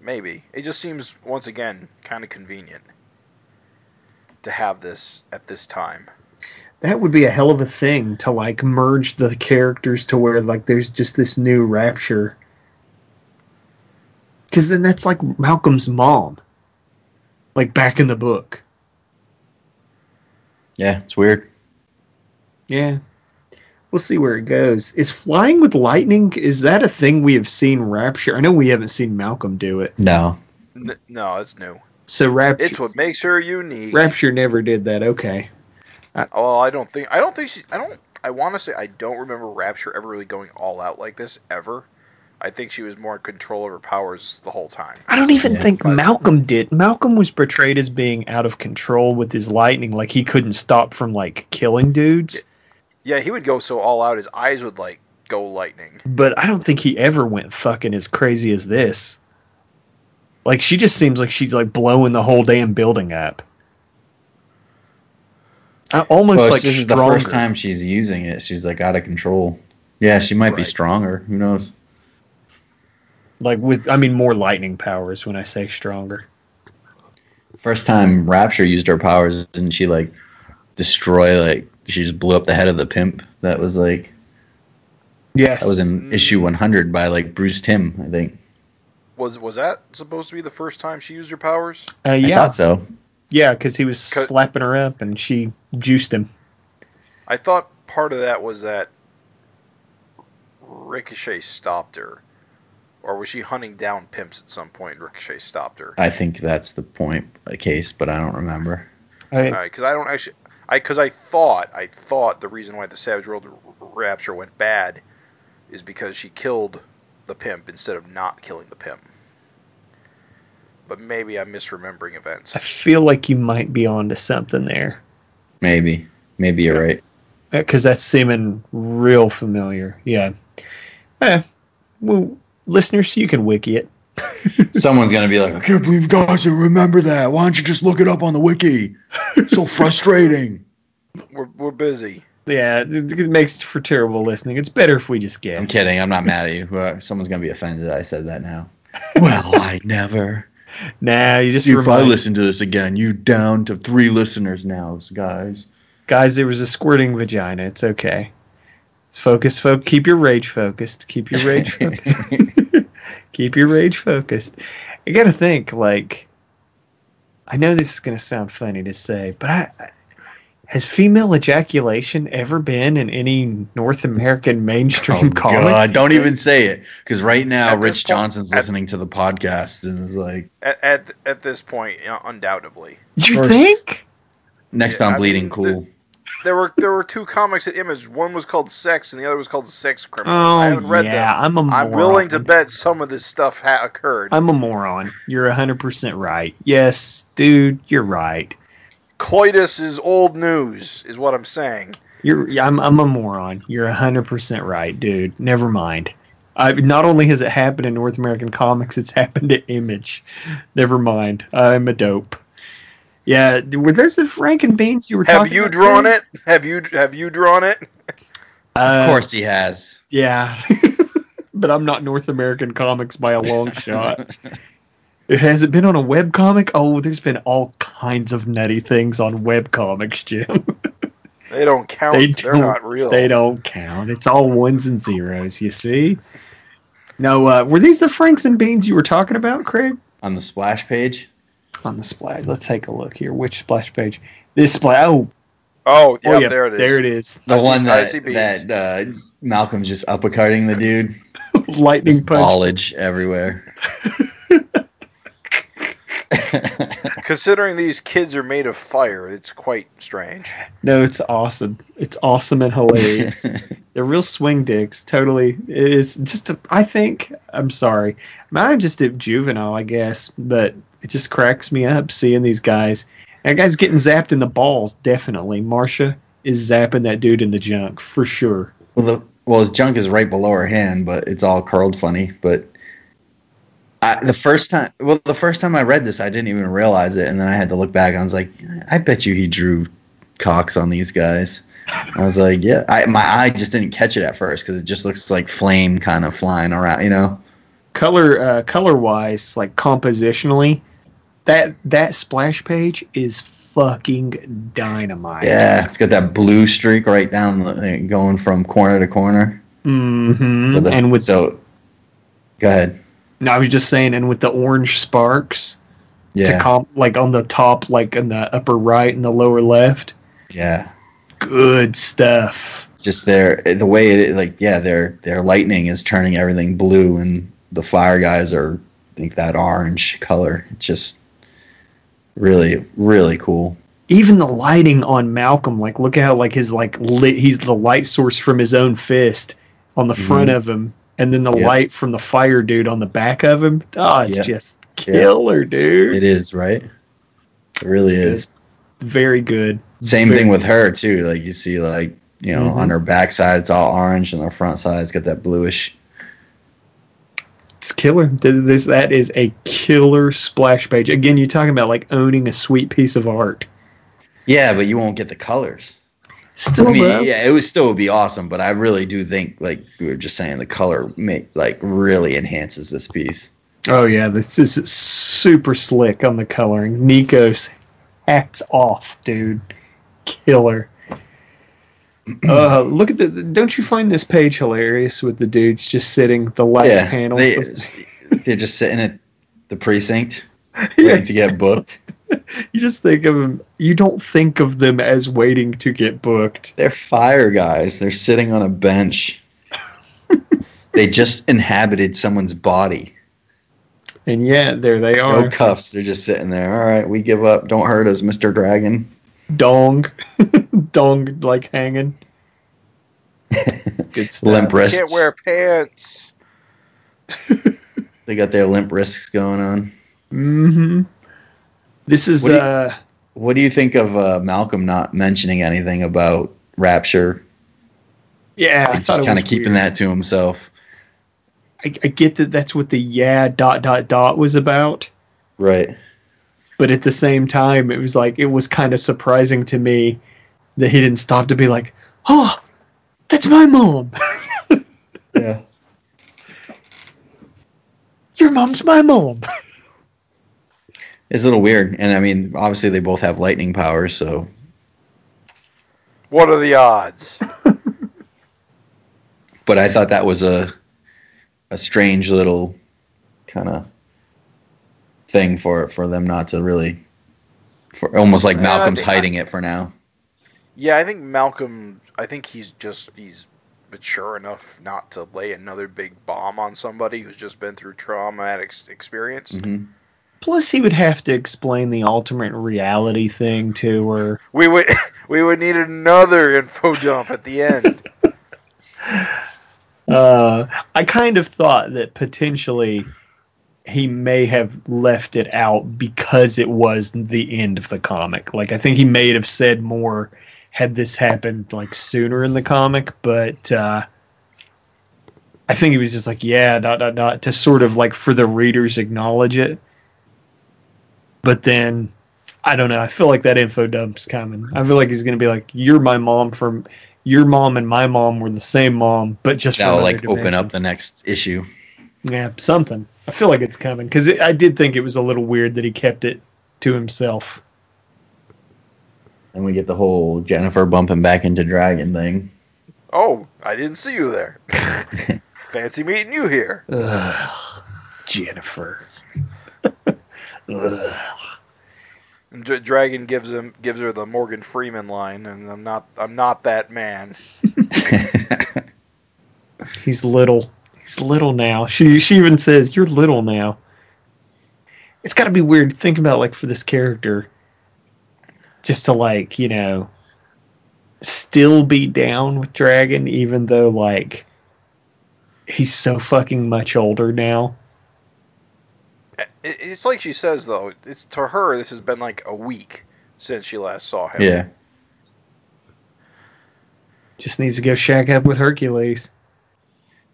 Maybe. It just seems once again kind of convenient to have this at this time. That would be a hell of a thing to like merge the characters to where like there's just this new Rapture. Because then that's like Malcolm's mom, like back in the book. Yeah, it's weird. Yeah, we'll see where it goes. Is flying with lightning? Is that a thing we have seen Rapture? I know we haven't seen Malcolm do it. No, N- no, it's new. So Rapture, It's what makes her unique. Rapture never did that. Okay. Oh, I don't think. I don't think she. I don't. I want to say I don't remember Rapture ever really going all out like this ever. I think she was more in control of her powers the whole time. I don't even Yeah. think Malcolm did. Malcolm was portrayed as being out of control with his lightning, like he couldn't stop from like killing dudes. Yeah, he would go so all out. His eyes would like go lightning. But I don't think he ever went fucking as crazy as this. Like she just seems like she's like blowing the whole damn building up. I almost Well, like this is the first time she's using it. She's like out of control. Yeah, she might be stronger. Who knows? Like with, I mean, more lightning powers when I say stronger. First time Rapture used her powers, didn't she like destroy like she just blew up the head of the pimp? That was like Yes, that was in issue 100 by like Bruce Timm, I think. Was was that supposed to be the first time she used her powers? uh, I yeah, thought so. yeah, because he was 'Cause- slapping her up and she juiced him. I thought part of that was that Ricochet stopped her, or was she hunting down pimps at some point? and Ricochet stopped her. I think that's the point, the case, but I don't remember. I, All right, because I don't actually, I because I thought I thought the reason why the Savage World Rapture went bad is because she killed the pimp instead of not killing the pimp. But maybe I'm misremembering events. I feel like you might be onto something there. Maybe. Maybe you're right. because that's seeming real familiar. Yeah. Eh, well, listeners, you can wiki it. Someone's gonna be like, I can't believe guys didn't remember that. Why don't you just look it up on the wiki? so frustrating. We're we're busy. Yeah, it, it makes for terrible listening. It's better if we just guess. I'm kidding. I'm not mad at you. Uh, Someone's gonna be offended that I said that now. well, I never. Nah, you just See, if I listen to this again, you down to three listeners now, guys. guys. There was a squirting vagina. It's okay. Focus, folk. Keep your rage focused. Keep your rage focused. keep your rage focused. I gotta think. Like, I know this is gonna sound funny to say, but I, I- has female ejaculation ever been in any North American mainstream Oh, comic? God, don't even say it. Because right now, At this Rich point- Johnston's at- listening to the podcast and is like, At at, at this point, you know, undoubtedly, You course. think? next Yeah, on I Bleeding mean, Cool. there were there were two comics at Image. One was called Sex, and the other was called Sex Criminals. Oh I haven't read yeah, them. I'm a moron. I'm willing to bet some of this stuff ha- occurred. I'm a moron. You're 100% right. Yes, dude, you're right. Coitus is old news, is what I'm saying. You're yeah, I'm I'm a moron. You're 100% right, dude. Never mind. I, not only has it happened in North American comics, it's happened at Image. Never mind. I'm a dope. Yeah, were those the Franken beans you were Have talking you about? drawn Craig? it? Have you have you drawn it? Uh, Of course he has. Yeah. but I'm not North American comics by a long shot. Has it been on a web comic? Oh, there's been all kinds of nutty things on web comics, Jim. They don't count. They They don't- are not real. they don't count. It's all ones and zeros, you see? No, uh, were these the Franks and Beans you were talking about, Craig? On the splash page, On the splash. Let's take a look here. Which splash page? This splash. Oh, Oh, yeah, oh yeah, there it is. There it is. the I one I that that uh, Malcolm's just uppercutting the dude. Lightning There's punch. ballage everywhere. Considering these kids are made of fire, it's quite strange. No, it's awesome. It's awesome and hilarious. They're real swing dicks. Totally. It is just, a, I think, I'm sorry. I'm just a juvenile, I guess, but it just cracks me up seeing these guys. That guy's getting zapped in the balls, definitely. Marcia is zapping that dude in the junk, for sure. well, the well, his junk is right below her hand, but it's all curled funny. But I, the first time, well, the first time I read this, I didn't even realize it, and then I had to look back. I was like, I bet you he drew cocks on these guys. I was like, yeah. I, my eye just didn't catch it at first because it just looks like flame kind of flying around, you know. color uh, color wise, like compositionally, that that splash page is fucking dynamite. Yeah, it's got that blue streak right down, the, going from corner to corner. Mm-hmm. The- And with so, go ahead. No, I was just saying, and with the orange sparks to Yeah, comp, like on the top, like in the upper right and the lower left, yeah. good stuff. just their the way it like yeah their their lightning is turning everything blue and the fire guys are I think that orange color. It's just really really cool. Even the lighting on Malcolm, like look at how like his like lit, he's the light source from his own fist on the front mm-hmm. of him, and then the Yep. light from the fire dude on the back of him. Oh, it's Yep. just killer, dude. it is right it really It's is Very good. same Very- thing with her too like you see like you know Mhm. on her backside it's all orange and her front side it's got that bluish It's killer. This that is a killer splash page. Again, you're talking about like owning a sweet piece of art. yeah but you won't get the colors Still, I mean, yeah, it would still be awesome, but I really do think, like we were just saying, the color make like really enhances this piece. Oh yeah, this, is super slick on the coloring. Nikos, hats off, dude. Killer. Uh, look at the. Don't you find this page hilarious with the dudes just sitting the last yeah, panel? they, they're just sitting at the precinct waiting Yes. to get booked. You just think of them. You don't think of them as waiting to get booked. They're fire guys. They're sitting on a bench. they just inhabited someone's body. And yeah, there they are. No cuffs. They're just sitting there. All right, we give up. Don't hurt us, Mister Dragon. Dong, dong, like hanging. Good stuff. limp wrists. Can't wear pants. They got their limp wrists going on. hmm This is What do you- uh. What do you think of uh, Malcolm not mentioning anything about Rapture? Yeah, I He's just kind of keeping weird. that to himself. I, I get that that's what the yeah dot dot dot was about, Right. but at the same time, it was like it was kind of surprising to me that he didn't stop to be like, "Oh, that's my mom. Yeah. Your mom's my mom." It's a little weird, and I mean, obviously they both have lightning powers, so What are the odds? but I thought that was a a strange little kind of thing for for them not to really for almost like Malcolm's think- hiding it for now. Yeah, I think Malcolm. I think he's just he's mature enough not to lay another big bomb on somebody who's just been through traumatic ex- experience. hmm Plus, he would have to explain the alternate reality thing to her. We would we would need another info dump at the end. Uh, I kind of thought that potentially he may have left it out because it was the end of the comic. Like I think he may have said more had this happened like sooner in the comic, but uh, I think he was just like, yeah, dot dot dot, to sort of like for the readers acknowledge it. But then I don't know. I feel like that info dump's coming. I feel like he's gonna be like, "You're my mom from." Your mom and my mom were the same mom, but just That'll from like other open up the next issue. Yeah, something. I feel like it's coming because I did think it was a little weird that he kept it to himself. And we get the whole Jennifer bumping back into Dragon thing. Oh, I didn't see you there. Fancy meeting you here. Ugh, Jennifer. Dra- Dragon gives him gives her the Morgan Freeman line, and I'm not I'm not that man. He's little. He's little now. She she even says, "You're little now." It's got to be weird. Think about like for this character, just to like you know, still be down with Dragon, even though like he's so fucking much older now. It, it's like she says though. It's to her. This has been like a week since she last saw him. yeah. Just needs to go shack up with Hercules.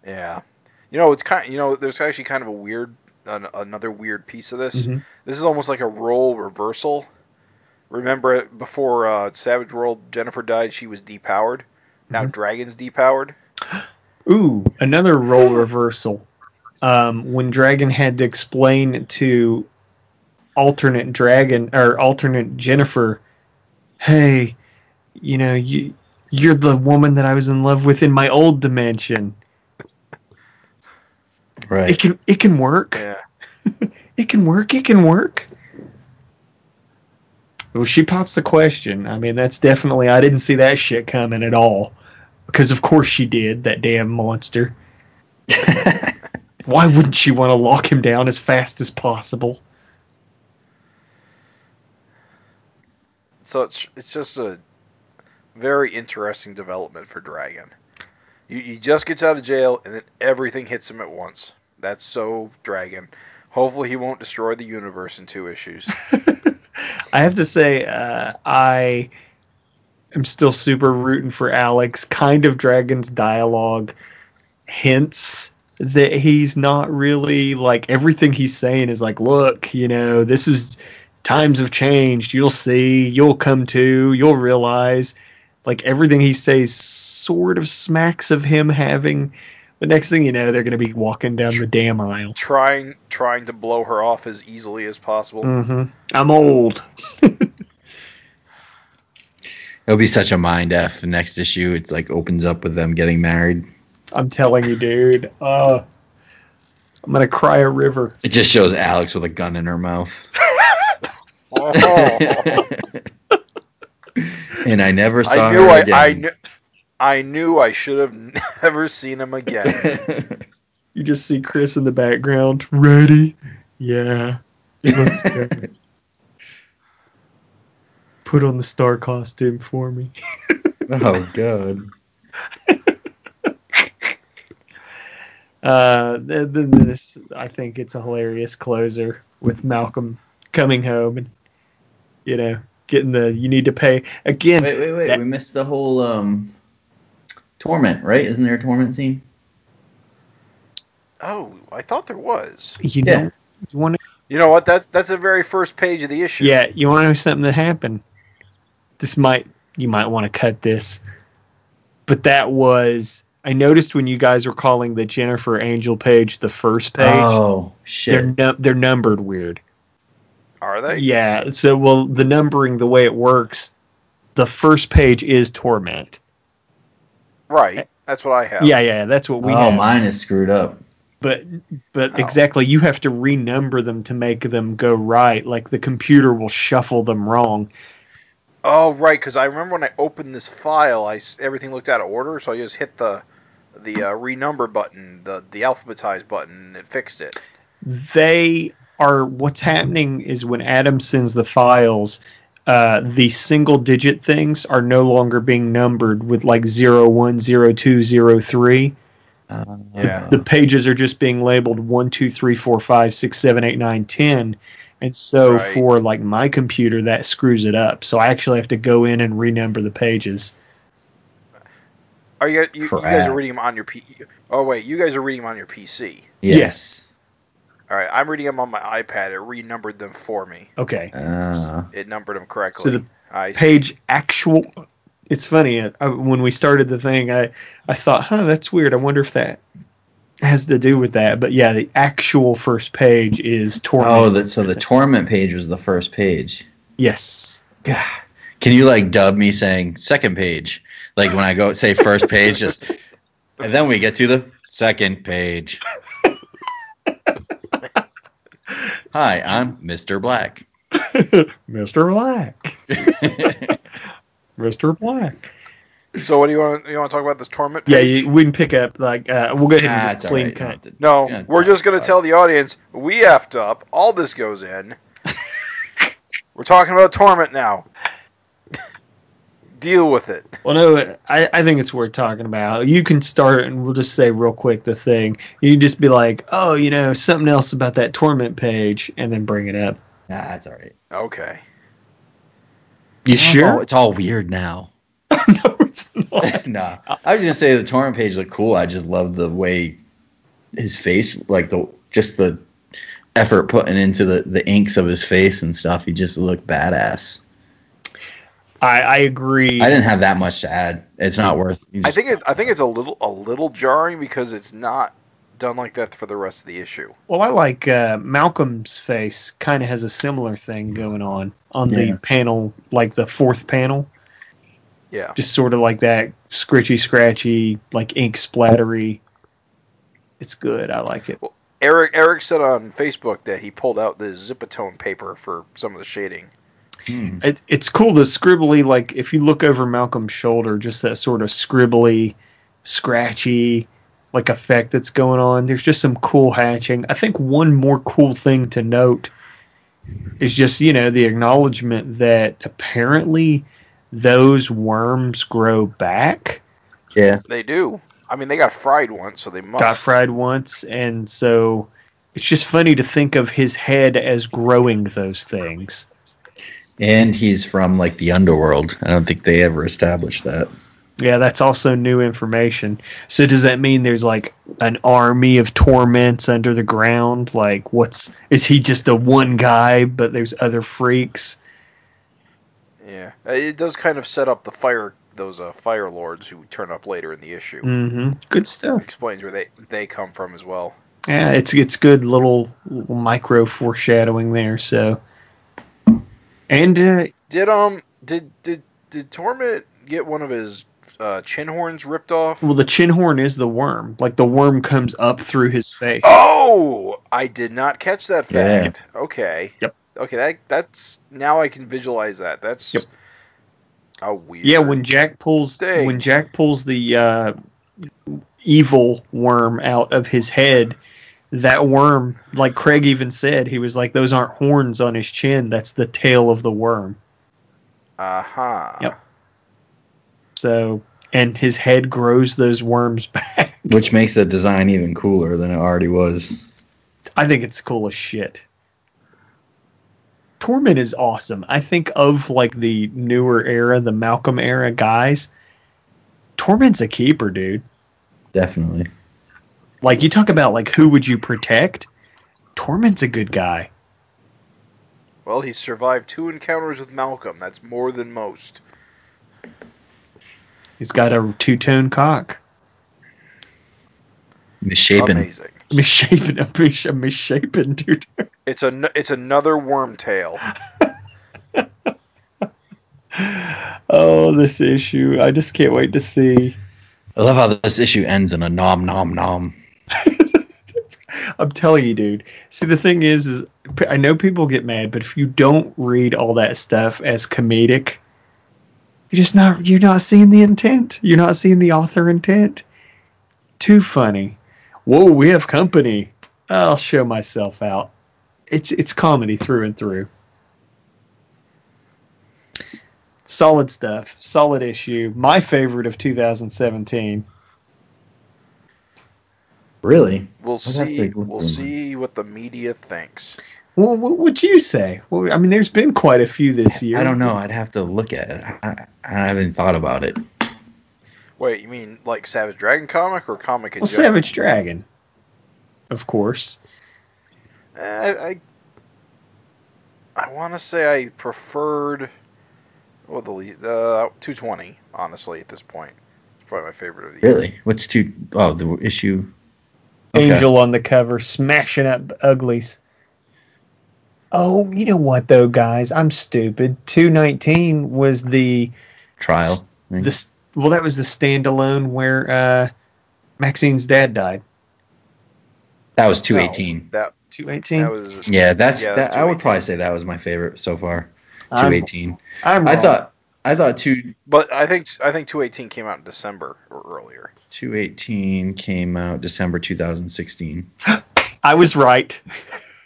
Yeah. You know, it's kind. You know, there's actually kind of a weird, an, another weird piece of this. Mhm. This is almost like a role reversal. Remember it before uh, Savage World, Jennifer died. She was depowered. Now Mhm. Dragon's depowered. Ooh, another role reversal. Um, when Dragon had to explain to alternate Dragon or alternate Jennifer, "Hey, you know, you you're the woman that I was in love with in my old dimension. Right. It Right. can it can work. Yeah. It can work. It can work." Well, she pops the question. I mean, that's definitely I didn't see that shit coming at all. Because of course she did, that damn monster. Why wouldn't she want to lock him down as fast as possible? So it's it's just a very interesting development for Dragon. You, he just gets out of jail and then everything hits him at once. That's so Dragon. Hopefully he won't destroy the universe in two issues. I have to say, uh, I am still super rooting for Alex. Kind of Dragon's dialogue hints that he's not really like everything he's saying is like, look, you know, this is times have changed. You'll see, you'll come to, you'll realize. Like everything he says sort of smacks of him having. The next thing you know, they're going to be walking down the damn aisle. trying trying to blow her off as easily as possible. hmm I'm old. It'll be such a mind f. The next issue, it's like opens up with them getting married. I'm telling you, dude. Uh, I'm gonna cry a river. It just shows Alex with a gun in her mouth. Oh. and I never saw I knew her I, again. I knew I knew I should have never seen him again. You just see Chris in the background. Ready? Yeah. Put on the star costume for me. oh god. Uh, then this, I think it's a hilarious closer with Malcolm coming home and, you know, getting the you need to pay again. Wait, wait, wait. that- we missed the whole um torment, right? Isn't there a torment scene? oh, I thought there was. You Yeah. know, you want to You know what? That's that's the very first page of the issue. Yeah, you want to know something that happened? This might you might want to cut this, but that was I noticed when you guys were calling the Jennifer Angel page the first page. Oh they're shit. they're numbered weird. Are they? Yeah, so well the numbering the way it works, the first page is torment. Right. That's what I have. Yeah, yeah, that's what we oh, have. mine is screwed up. But but Oh. exactly, you have to renumber them to make them go right. Like the computer will shuffle them wrong. Oh, right. Because I remember when I opened this file, I everything looked out of order, so I just hit the the uh, renumber button, the the alphabetize button, and it fixed it. they are what's happening is when Adam sends the files, uh, the single digit things are no longer being numbered with like 01, 02, 03. Uh, Yeah. The pages are just being labeled 1, 2, 3, 4, 5, 6, 7, 8, 9, 10. And so Right. for like my computer, that screws it up. So I actually have to go in and renumber the pages. Are you you, you guys are reading them on your P? Oh wait, you guys are reading them on your PC. yeah. Yes. All right, I'm reading them on my iPad. It renumbered them for me. Okay. Uh, It numbered them correctly. So the I see. page actual it's funny uh, I, when we started the thing i i thought huh that's weird i wonder if that has to do with that but yeah the actual first page is torment oh, that so the torment page was the first page. yes God. Can you like dub me saying second page? Like when I go say first page, just and then we get to the second page. Hi, I'm Mr. Black. mr black mr black So what do you want? You want to talk about this torment? yeah Page? you, we can pick up like uh, we'll go ahead and Ah, just clean alright, cut don't- No, Yeah, we're just going to tell the audience we effed up. All this goes in. we're talking about torment now. Deal with it. well no I, I think it's worth talking about you can start and we'll just say real quick the thing you can just be like oh you know something else about that torment page and then bring it up Nah, that's all right. Okay. you sure it's all weird now. no, once in a nah, I was gonna say the torment page looked cool. I just love the way his face, like the just the effort putting into the the inks of his face and stuff. He just looked badass. I, I agree. I didn't have that much to add. It's not worth. you I think it, I think it's a little a little jarring because it's not done like that for the rest of the issue. Well, I like uh, Malcolm's face. Kind of has a similar thing going on on Yeah. the panel, like the fourth panel. Yeah. Just sort of like that scritchy, scratchy, like ink splattery. It's good. I like it. Erik Erik said on Facebook that he pulled out the Zipatone paper for some of the shading. Hmm. it. It's cool. The scribbly, like if you look over Malcolm's shoulder, just that sort of scribbly, scratchy, like effect that's going on. There's just some cool hatching. I think one more cool thing to note is just you know the acknowledgement that apparently those worms grow back. Yeah, They do. I mean, they got fried once, so they must. got fried once, and so it's just funny to think of his head as growing those things. And he's from like the underworld. I don't think they ever established that. Yeah, that's also new information. So does that mean there's like an army of torments under the ground? Like, what's is he just the one guy, but there's other freaks? Yeah, Uh, it does kind of set up the fire those uh, fire lords who turn up later in the issue. Mm-hmm. Good stuff. Explains where they they come from as well. Yeah, it's it's good little, little micro foreshadowing there. So, and uh, Did um did did did Torment get one of his uh, chin horns ripped off? well, the chin horn is the worm. Like the worm comes up through his face. Oh, I did not catch that Yeah. fact. Okay. Yep. Okay, that that's now I can visualize that. That's Yep. how weird. Yeah, when Jack pulls Dang. when Jack pulls the uh, evil worm out of his head, that worm, like Craig even said, he was like, "Those aren't horns on his chin. That's the tail of the worm." Aha. Yep. So, and his head grows those worms back. Which makes the design even cooler than it already was. I think it's cool as shit. Torment is awesome. I think of like the newer era, the Malcolm era guys. Torment's a keeper, dude. Definitely. Like you talk about like who would you protect? Torment's a good guy. Well, he survived two encounters with Malcolm. That's more than most. He's got a two tone cock. Misshapen. Amazing. Misshapen, a mis- a misshapen two tone. It's a it's another worm tail. Oh, this issue. I just can't wait to see. I love how this issue ends in a nom nom nom. I'm telling you, dude. See, the thing is, is I know people get mad, but if you don't read all that stuff as comedic, you're just not. You're not seeing the intent. You're not seeing the author intent. Too funny. Whoa, we have company. I'll show myself out. It's it's comedy through and through. Solid stuff. Solid issue. My favorite of 2017. Really? We'll I'd see. We'll through see what the media thinks. Well, what would you say? Well, I mean, there's been quite a few this year. I don't know. I'd have to look at it. I, I haven't thought about it. Wait, you mean like Savage Dragon comic or comic Well, general? Savage Dragon, of course. Eh, I I, I want to say I preferred well the le- the 220 honestly at this point. It's probably my favorite of the year. Really? What's two oh the issue? Okay. Angel on the cover, smashing up uglies. Oh, you know what though, guys? I'm stupid. 219 was the trial. thing. this. Well, that was the standalone where uh, Maxine's dad died. that was two No, eighteen. that 218. that was Yeah, that's Yeah, that. I would probably say that was my favorite so far. Two eighteen. I'm, eighteen. I'm I wrong. thought I thought two But I think I think 218 came out in December or earlier. two eighteen came out December two thousand sixteen. I was right.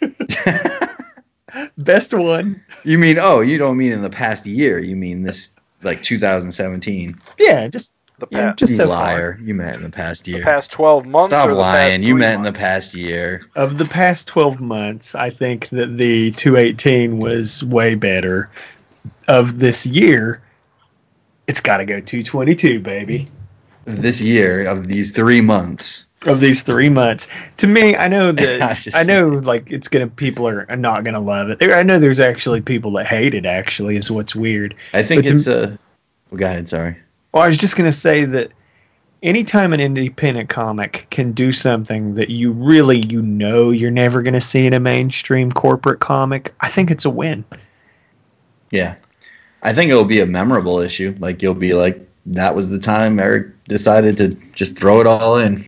Best one. You mean oh you don't mean in the past year? You mean this like two thousand seventeen? Yeah, just The yeah, past just You so far. liar! You meant in the past the year. past 12 months. Stop or the lying! past You three meant in the past year. of the past 12 months, I think that the 218 was way better. Of this year, It's got to go 222, baby. This year of these three months. Of these three months, to me, I know that I just- I know like it's gonna people are not gonna love it. I know there's actually people that hate it. Actually, is what's weird. I think But to- it's a. Well, go ahead. Sorry. Well, I was just gonna say that anytime an independent comic can do something that you really you know you're never gonna see in a mainstream corporate comic, I think it's a win. Yeah. I think it'll be a memorable issue. Like you'll be like, that was the time Erik decided to just throw it all in.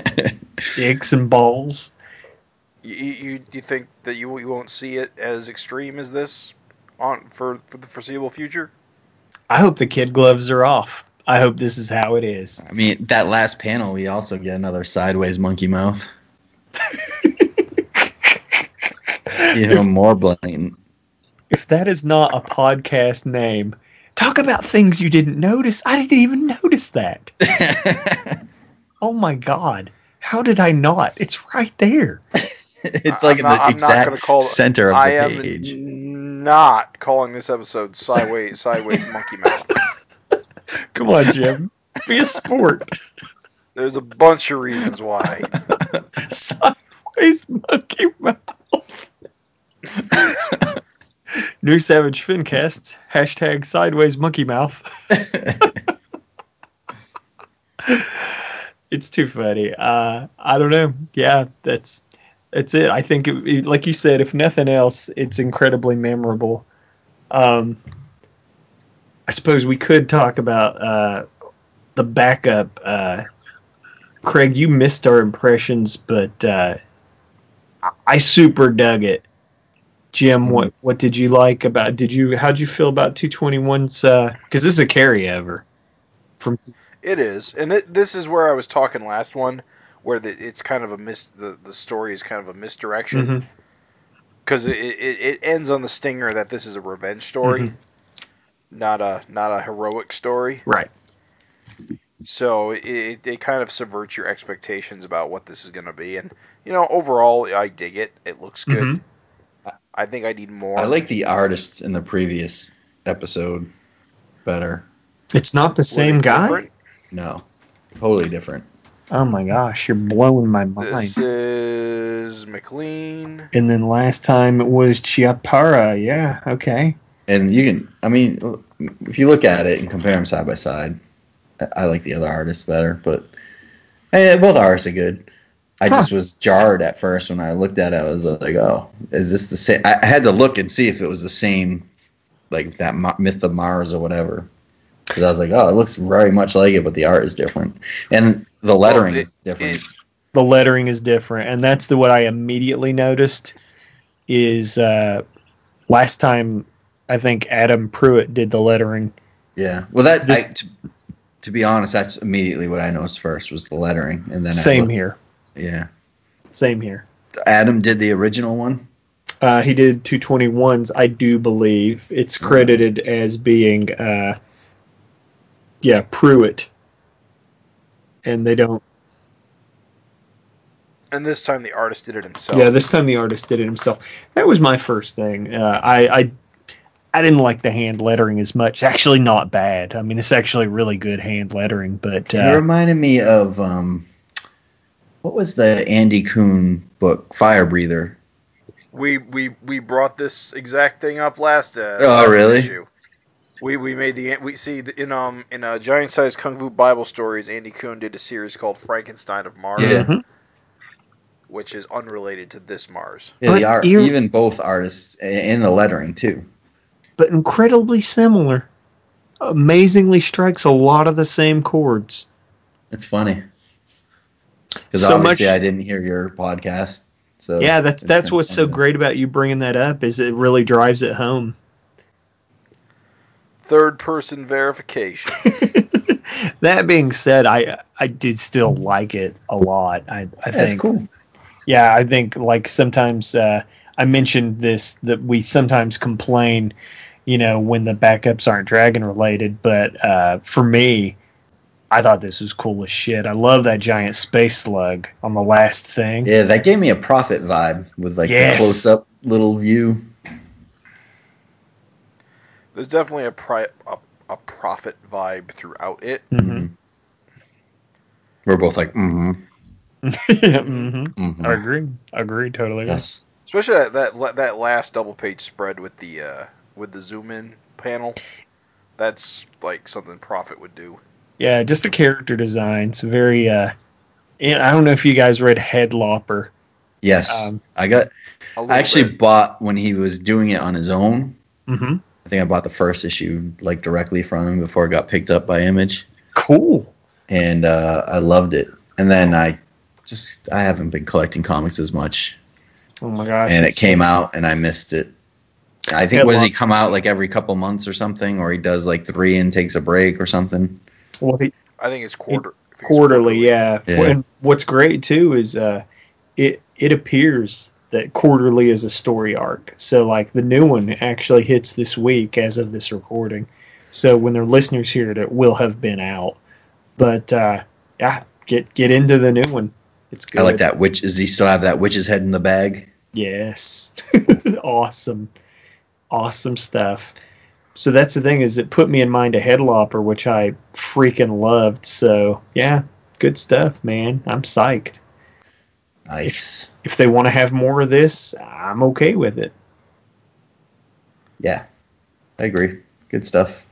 Dicks and balls. You, you you think that you you won't see it as extreme as this on for, for the foreseeable future? I hope the kid gloves are off. I hope this is how it is. I mean, that last panel, we also get another sideways monkey mouth. Even more blatant. If that is not a podcast name, talk about things you didn't notice. I didn't even notice that. Oh my god. How did I not? It's right there. it's like I'm not- the I'm exact call it- center of I the am page. not calling this episode sideways sideways monkey mouth. Come on, Jim. Be a sport. There's a bunch of reasons why. Sideways monkey mouth. New Savage Fincasts. Hashtag sideways monkey mouth. it's too funny. Uh, I don't know. Yeah, that's that's it. I think, it, it- like you said, if nothing else, it's incredibly memorable. Um, I suppose we could talk about uh, the backup. Uh, Craig, you missed our impressions, but uh, I- I super dug it. Jim, what what did you like about? Did you how'd you feel about 221's? Because this is a carryover from It is, and it, this is where I was talking last one, where the, it's kind of a mis the, the story is kind of a misdirection because it, it it ends on the stinger that this is a revenge story, Mhm. not a not a heroic story. right. So it, it, kind of subverts your expectations about what this is going to be, and you know overall I dig it. It looks good. Mhm. I think I need more. I like the artist in the previous episode better. It's not the same guy. different? No, totally different. Oh my gosh, you're blowing my mind. This is MacLean. and then last time it was Chiapara. Yeah, okay. And you can, I mean, if you look at it and compare them side by side, I- I like the other artists better. But eh, both artists are good. I just was jarred at first when I looked at it. I was like, "Oh, is this the same?" I I had to look and see if it was the same, like that Myth of Mars or whatever. Because I was like, "Oh, it looks very much like it, but the art is different, and the lettering Well, it- is different." it- The lettering is different, and that's the what I immediately noticed. Is uh, last time I think Adam Pruitt did the lettering. yeah, well, that I, to, to be honest, that's immediately what I noticed first was the lettering, and then I Same looked- here. Yeah, Same here. Adam did the original one. Uh, he did 221s, I do believe. It's credited as being, uh, yeah, Pruitt. And they don't. And this time the artist did it himself. Yeah, this time the artist did it himself. That was my first thing. Uh, I, I I didn't like the hand lettering as much. Actually, not bad. I mean, it's actually really good hand lettering, but it uh, reminded me of um, what was the Andy Kuhn book, Fire Breather? We we we brought this exact thing up last. Uh, Oh, last really? Issue. We we made the we see the- in um in uh, giant sized kung fu Bible stories. Andy Kuhn did a series called Frankenstein of Mars, Yeah. Mhm. which is unrelated to this Mars. Yeah, the art, you- even both artists in the lettering too. but incredibly similar. Amazingly strikes a lot of the same chords. It's funny because So obviously much- I didn't hear your podcast. So Yeah, that's that's what's so great about you bringing that up is it really drives it home. Third person verification. that being said, I I did still like it a lot. I I Yeah, it's think cool. yeah, I think like sometimes uh, I mentioned this that we sometimes complain, you know, when the backups aren't dragon related. But uh, for me, I thought this was cool as shit. I love that giant space slug on the last thing. Yeah, that gave me a Prophet vibe with like Yes. the close up little view. There's definitely a, pri- a a prophet vibe throughout it. Mhm. We're both like, mm-hmm. hmm mm-hmm. I agree. I agree totally. Yes. Especially that that that last double page spread with the uh, with the zoom in panel. That's like something Prophet would do. Yeah, just the character designs very. uh and I don't know if you guys read Headlopper. Yes. Um, I got. I actually bit. bought when he was doing it on his own. Mm-hmm. I think I bought the first issue like directly from him before it got picked up by Image, Cool. and uh, I loved it. And then I just I haven't been collecting comics as much, Oh my gosh. and it it's- came out and I missed it. I think what does he come out like every couple months or something, or he does like three and takes a break or something. Well, he, I think it's quarter. I think it's quarterly, yeah. Yeah. And what's great too is uh, it it appears that quarterly is a story arc. So like the new one actually hits this week as of this recording. So when their listeners hear it, it will have been out. But uh, yeah, get get into the new one. It's good. I like that witch. Does he still have that witch's head in the bag? Yes. awesome. Awesome stuff. So that's the thing is it put me in mind of Headlopper, which I freaking loved. So yeah, good stuff, man. I'm psyched. Nice. If they want to have more of this, I'm okay with it. Yeah, I agree. Good stuff.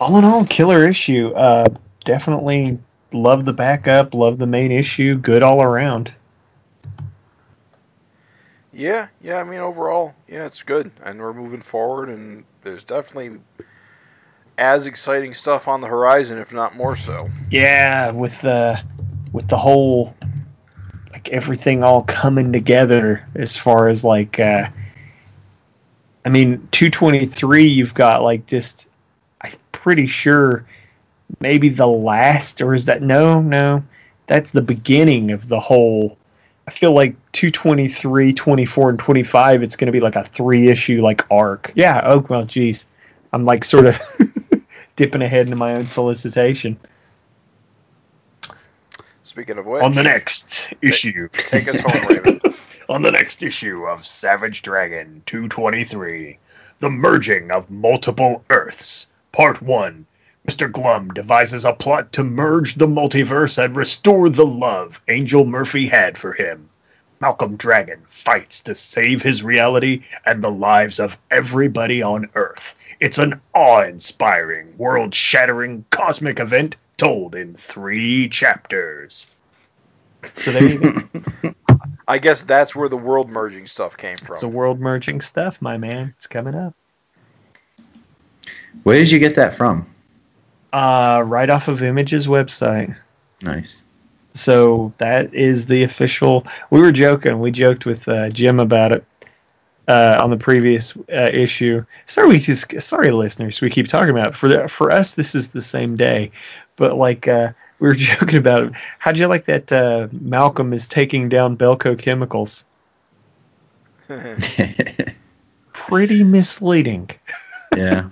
All in all, killer issue. Uh, definitely love the backup, love the main issue. Good all around. Yeah, yeah. I mean, overall, yeah, it's good, and we're moving forward, and there's definitely as exciting stuff on the horizon, if not more so. Yeah, with the with the whole like everything all coming together as far as like uh I mean 223 you've got like just I'm pretty sure maybe the last or is that no no that's the beginning of the whole I feel like 223 24 and 25 it's going to be like a three issue like arc. Yeah, oh well geez. I'm like sort of dipping ahead into my own solicitation. Speaking of which, on the next issue. take us home, Raven. on the next issue of Savage Dragon 223, The Merging of Multiple Earths, Part 1. Mr. Glum devises a plot to merge the multiverse and restore the love Angel Murphy had for him. Malcolm Dragon fights to save his reality and the lives of everybody on Earth. It's an awe inspiring, world shattering cosmic event told in three chapters. So there you go. I guess that's where the world merging stuff came from. It's a world merging stuff, my man. It's coming up. Where did you get that from? Uh, right off of Image's website. Nice. So that is the official. We were joking. We joked with uh, Jim about it uh, on the previous uh, issue. Sorry, we just sorry, listeners. We keep talking about it. for the, for us. This is the same day, but like uh, we were joking about it. How'd you like that? Uh, Malcolm is taking down Belco Chemicals. Pretty misleading. yeah.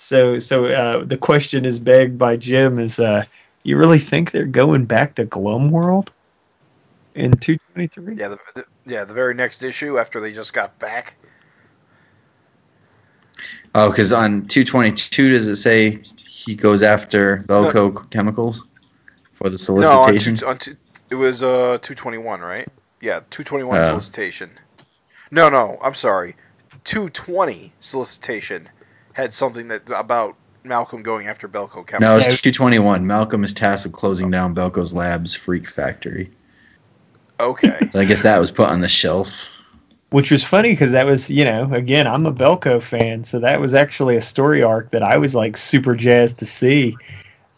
So, so uh, the question is begged by Jim: Is uh, you really think they're going back to Glum World in two twenty three? yeah, the, the, yeah, the very next issue after they just got back. Oh, because on 222, does it say he goes after Belco Chemicals for the solicitation? No, on two, on two, it was uh 221, right? Yeah, 221 Oh. solicitation. No, no, I'm sorry. 220 solicitation had something that about Malcolm going after Belco no, Chemicals. it's 221. Malcolm is tasked with closing down Belco's Labs Freak Factory. Okay. So I guess that was put on the shelf. Which was funny because that was, you know, again, I'm a Belco fan, so that was actually a story arc that I was like super jazzed to see.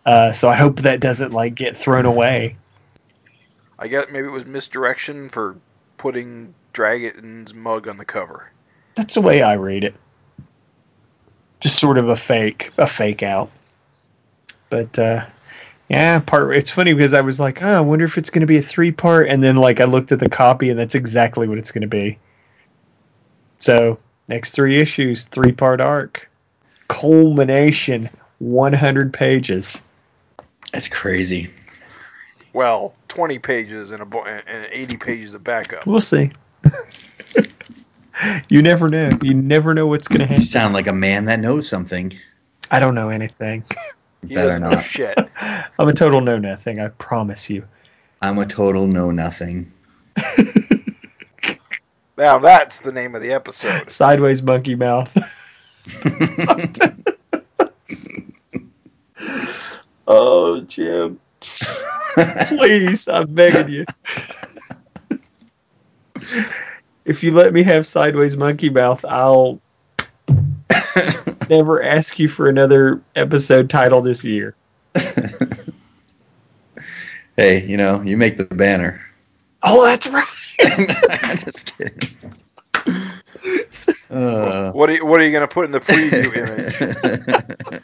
Uh, so I hope that doesn't like get thrown away. I guess maybe it was misdirection for putting Dragon's mug on the cover. That's the way I read it. Just sort of a fake, a fake out. But uh, yeah, part. It's funny because I was like, oh, I wonder if it's going to be a three part, and then like I looked at the copy, and that's exactly what it's going to be. So next three issues, three part arc, culmination, 100 pages. That's crazy. Well, 20 pages and a bo- and 80 pages of backup. We'll see. You never know. You never know what's gonna happen. You sound like a man that knows something. I don't know anything. He Better doesn't not. shit. I'm a total know nothing. I promise you. I'm a total know nothing. Now that's the name of the episode. Sideways monkey mouth. oh, Jim. Please, I'm begging you. If you let me have sideways monkey mouth, I'll never ask you for another episode title this year. hey, you know, you make the banner. Oh, that's right. Just kidding. Uh, What are you, what are you going to put in the preview image?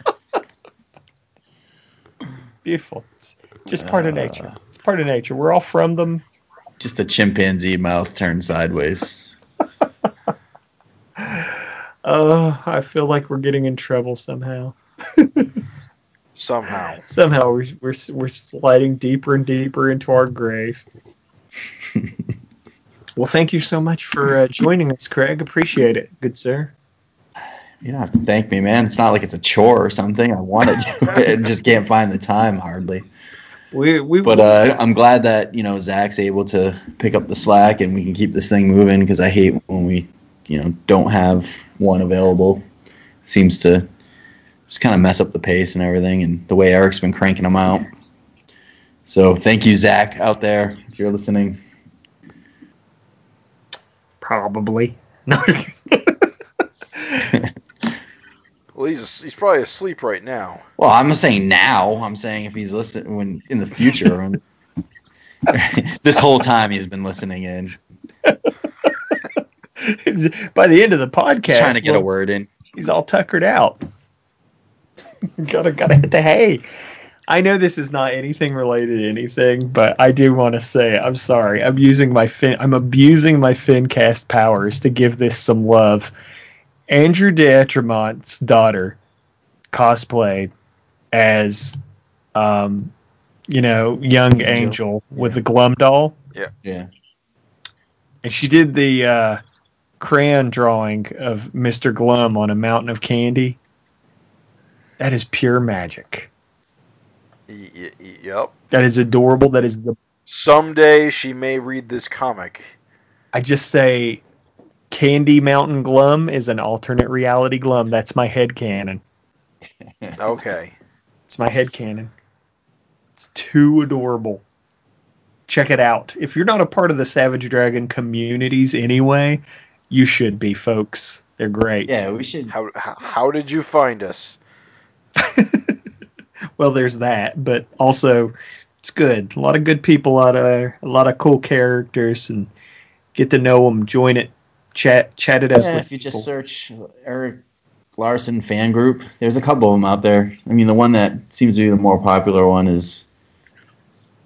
Beautiful. It's just part of nature. It's part of nature. We're all from them. Just a chimpanzee mouth turned sideways. Oh, I feel like we're getting in trouble somehow. Somehow. Somehow we're, we're, we're sliding deeper and deeper into our grave. Well, thank you so much for uh, joining us, Craig. Appreciate it, good sir. You don't have to thank me, man. It's not like it's a chore or something. I want to do it, just can't find the time hardly. We we But uh, I'm glad that you know Zach's able to pick up the slack and we can keep this thing moving because I hate when we you know don't have one available. Seems to just kind of mess up the pace and everything, and the way Erik's been cranking them out. So thank you, Zach, out there, if you're listening. probably no. Well, he's he's probably asleep right now. Well, I'm not saying now. I'm saying if he's listening when in the future. when- this whole time he's been listening in, By the end of the podcast, just trying to get a word in. he's all tuckered out. gotta gotta hit the hay. I know this is not anything related to anything, but I do want to say I'm sorry. I'm using my fin. I'm abusing my FinCast powers to give this some love. Andrew Deatremont's daughter cosplayed as, um, you know, young Angel. Angel with the Glum doll, Yeah. yeah. and she did the uh, crayon drawing of Mr. Glum on a mountain of candy. That is pure magic. Y- y- y- yep. That is adorable. That is the. Someday she may read this comic. I just say, Candy Mountain Glum is an alternate reality Glum. That's my head canon. Okay. It's my head canon. It's too adorable. Check it out. If you're not a part of the Savage Dragon communities anyway, you should be, folks. They're great. Yeah, we should. How, how how did you find us? well, there's that, but also it's good. A lot of good people out there, a lot of cool characters, and get to know them. Join it, chat, chat it up. Yeah, with if you just search Erik Larsen fan group, there's a couple of them out there. I mean, the one that seems to be the more popular one is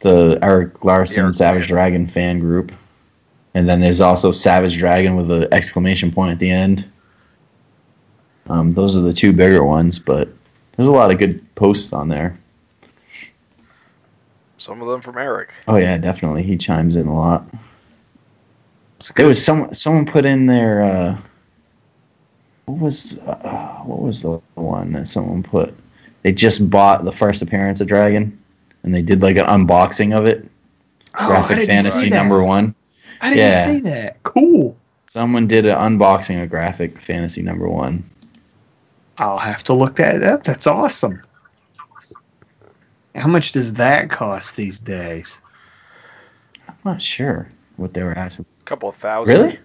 the Erik Larsen Erik Savage fan. Dragon fan group, and then there's also Savage Dragon with an exclamation point at the end. Um, those are the two bigger ones, but there's a lot of good posts on there. Some of them from Erik. Oh yeah, definitely. He chimes in a lot. There was some someone put in there. Uh, what was uh, what was the one that someone put? They just bought the first appearance of Dragon, and they did like an unboxing of it. Oh, Graphic Fantasy number one. I didn't yeah. see that. Cool. Someone did an unboxing of Graphic Fantasy number one. I'll have to look that up. That's awesome. How much does that cost these days? I'm not sure what they were asking. A couple of thousand. Really?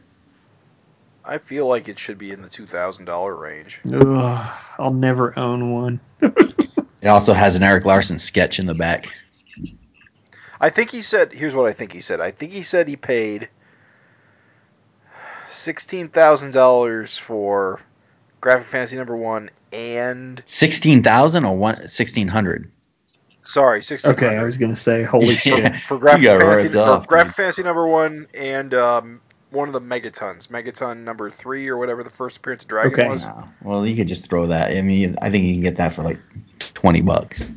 I feel like it should be in the two thousand dollar range. Ugh, I'll never own one. It also has an Erik Larsen sketch in the back. I think he said. Here's what I think he said. I think he said he paid sixteen thousand dollars for Graphic Fantasy number one and Sixteen thousand or one sixteen hundred. Sorry sixteen. Okay, I was gonna say, holy shit. Yeah. for Graphic You got Fantasy, ripped for off, Graphic. Fantasy number one and um, one of the Megatons, Megaton number three or whatever the first appearance of Dragon Okay. was. No. Well, you could just throw that. I mean, I think you can get that for like twenty bucks.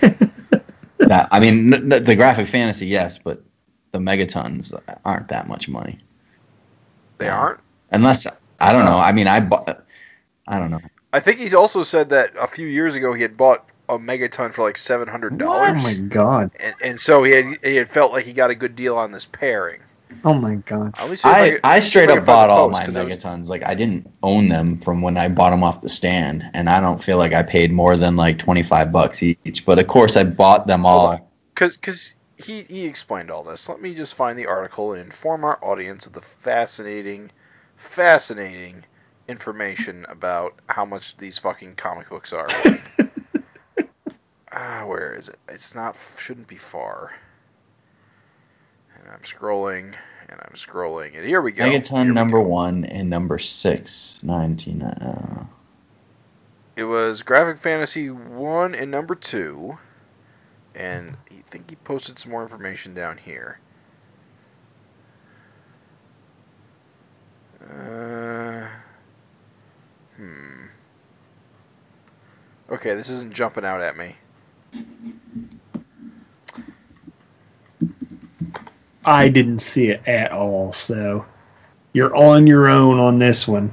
that I mean, n- n- the graphic fantasy, yes, but the megatons aren't that much money. They Yeah. aren't. Unless I don't know. I mean, I bought. I don't know. I think he's also said that a few years ago he had bought a megaton for like seven hundred dollars. Oh my god. and, and so he had he had felt like he got a good deal on this pairing. Oh my god. Let me see if I, can- I straight see up bought all my my 'cause it was- megatons. Like I didn't own them from when I bought them off the stand, and I don't feel like I paid more than like twenty five bucks each. But of course, I bought them all. Cause, cause he, he explained all this. Let me just find the article and inform our audience of the fascinating, fascinating information about how much these fucking comic books are. Ah, where is it? It's not. Shouldn't be far. And I'm scrolling, and I'm scrolling, and here we go. Megaton number go. one and number six, 19. Uh, It was Graphic Fantasy one and number two, and I think he posted some more information down here. Uh, hmm. Okay, this isn't jumping out at me. I didn't see it at all, so you're on your own on this one.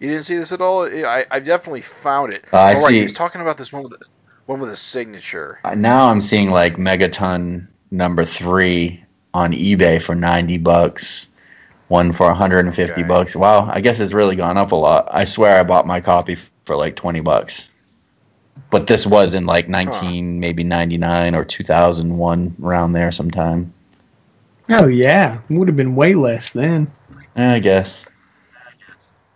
You didn't see this at all? I, I definitely found it. Uh, I All right, see. he was talking about this one with the, one with a signature. now I'm seeing like Megaton number three on eBay for 90 bucks, one for 150 Okay. bucks. Wow, I guess it's really gone up a lot. I swear I bought my copy for like 20 bucks. But this was in like 19, maybe 99 or 2001, around there sometime. Oh yeah, would have been way less then. I guess.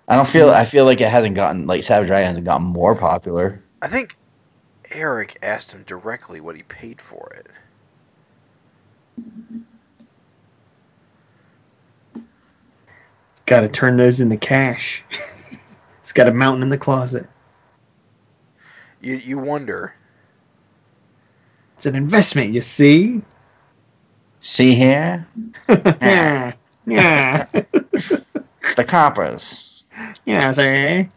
I don't feel. I feel like it hasn't gotten like Savage Dragon hasn't gotten more popular. I think Erik asked him directly what he paid for it. Got to turn those into cash. it's got a mountain in the closet. You you wonder. It's an investment, you see. See here, yeah, yeah, it's the coppers. yeah. See,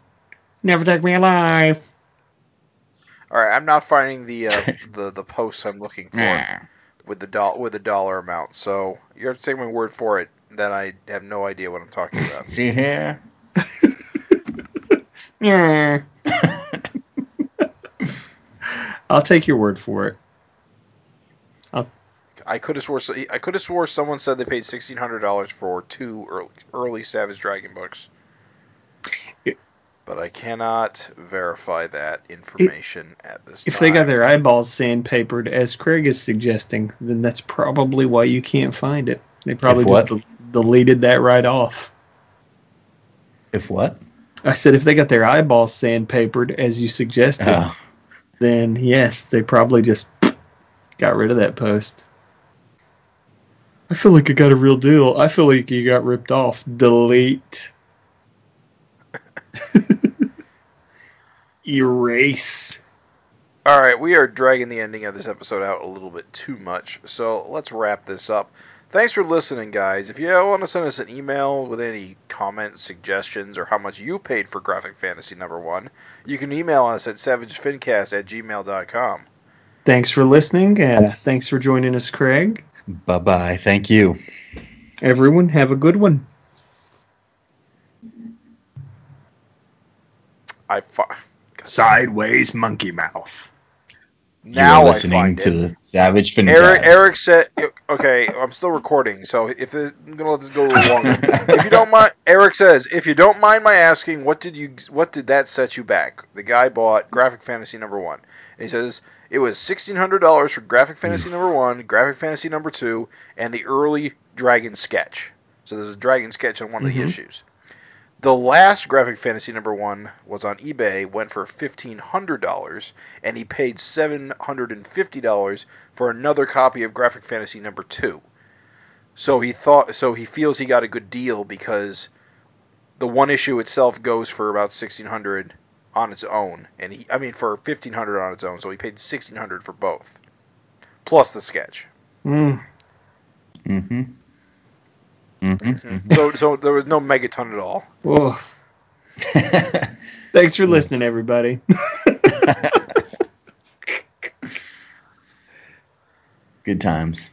never take me alive. All right, I'm not finding the uh, the the posts I'm looking for Yeah. with the doll with the dollar amount. So you have to take my word for it that I have no idea what I'm talking about. See here. Yeah. I'll take your word for it. I could have swore I could have swore someone said they paid sixteen hundred dollars for two early, early Savage Dragon books, It- but I cannot verify that information at this If time. they got their eyeballs sandpapered, as Craig is suggesting, then that's probably why you can't find it. They probably just del- deleted that right off. If what? I said if they got their eyeballs sandpapered, as you suggested, Oh, then yes, they probably just got rid of that post. I feel like I got a real deal. I feel like you got ripped off. Delete. Erase. All right, we are dragging the ending of this episode out a little bit too much, so let's wrap this up. Thanks for listening, guys. If you want to send us an email with any comments, suggestions, or how much you paid for Graphic Fantasy number one, you can email us at savagefincast at gmail.com. Thanks for listening. Uh, thanks for joining us, Craig. bye bye. Thank you. Everyone, have a good one. I fi- Sideways monkey mouth. Now You're I listening find to it. the Savage Fin. Erik, Erik said, "Okay, I'm still recording, so if this, I'm gonna let this go a little longer. if you don't mind, Erik says, if you don't mind my asking, what did you, what did that set you back? The guy bought Graphic Fantasy number one, and he says it was sixteen hundred dollars for Graphic Fantasy number one, Graphic Fantasy number two, and the early Dragon sketch. So there's a Dragon sketch on one of the Mhm. issues. The last Graphic Fantasy number one was on eBay, went for fifteen hundred dollars, and he paid seven hundred and fifty dollars for another copy of Graphic Fantasy number two. So he thought, so he feels he got a good deal because the one issue itself goes for about sixteen hundred on its own, and he, I mean, for fifteen hundred on its own. So he paid sixteen hundred for both, plus the sketch. Hmm. Mm. Mm-hmm. Mm-hmm. So, so there was no megaton at all. Whoa. Thanks for listening, everybody. Good times.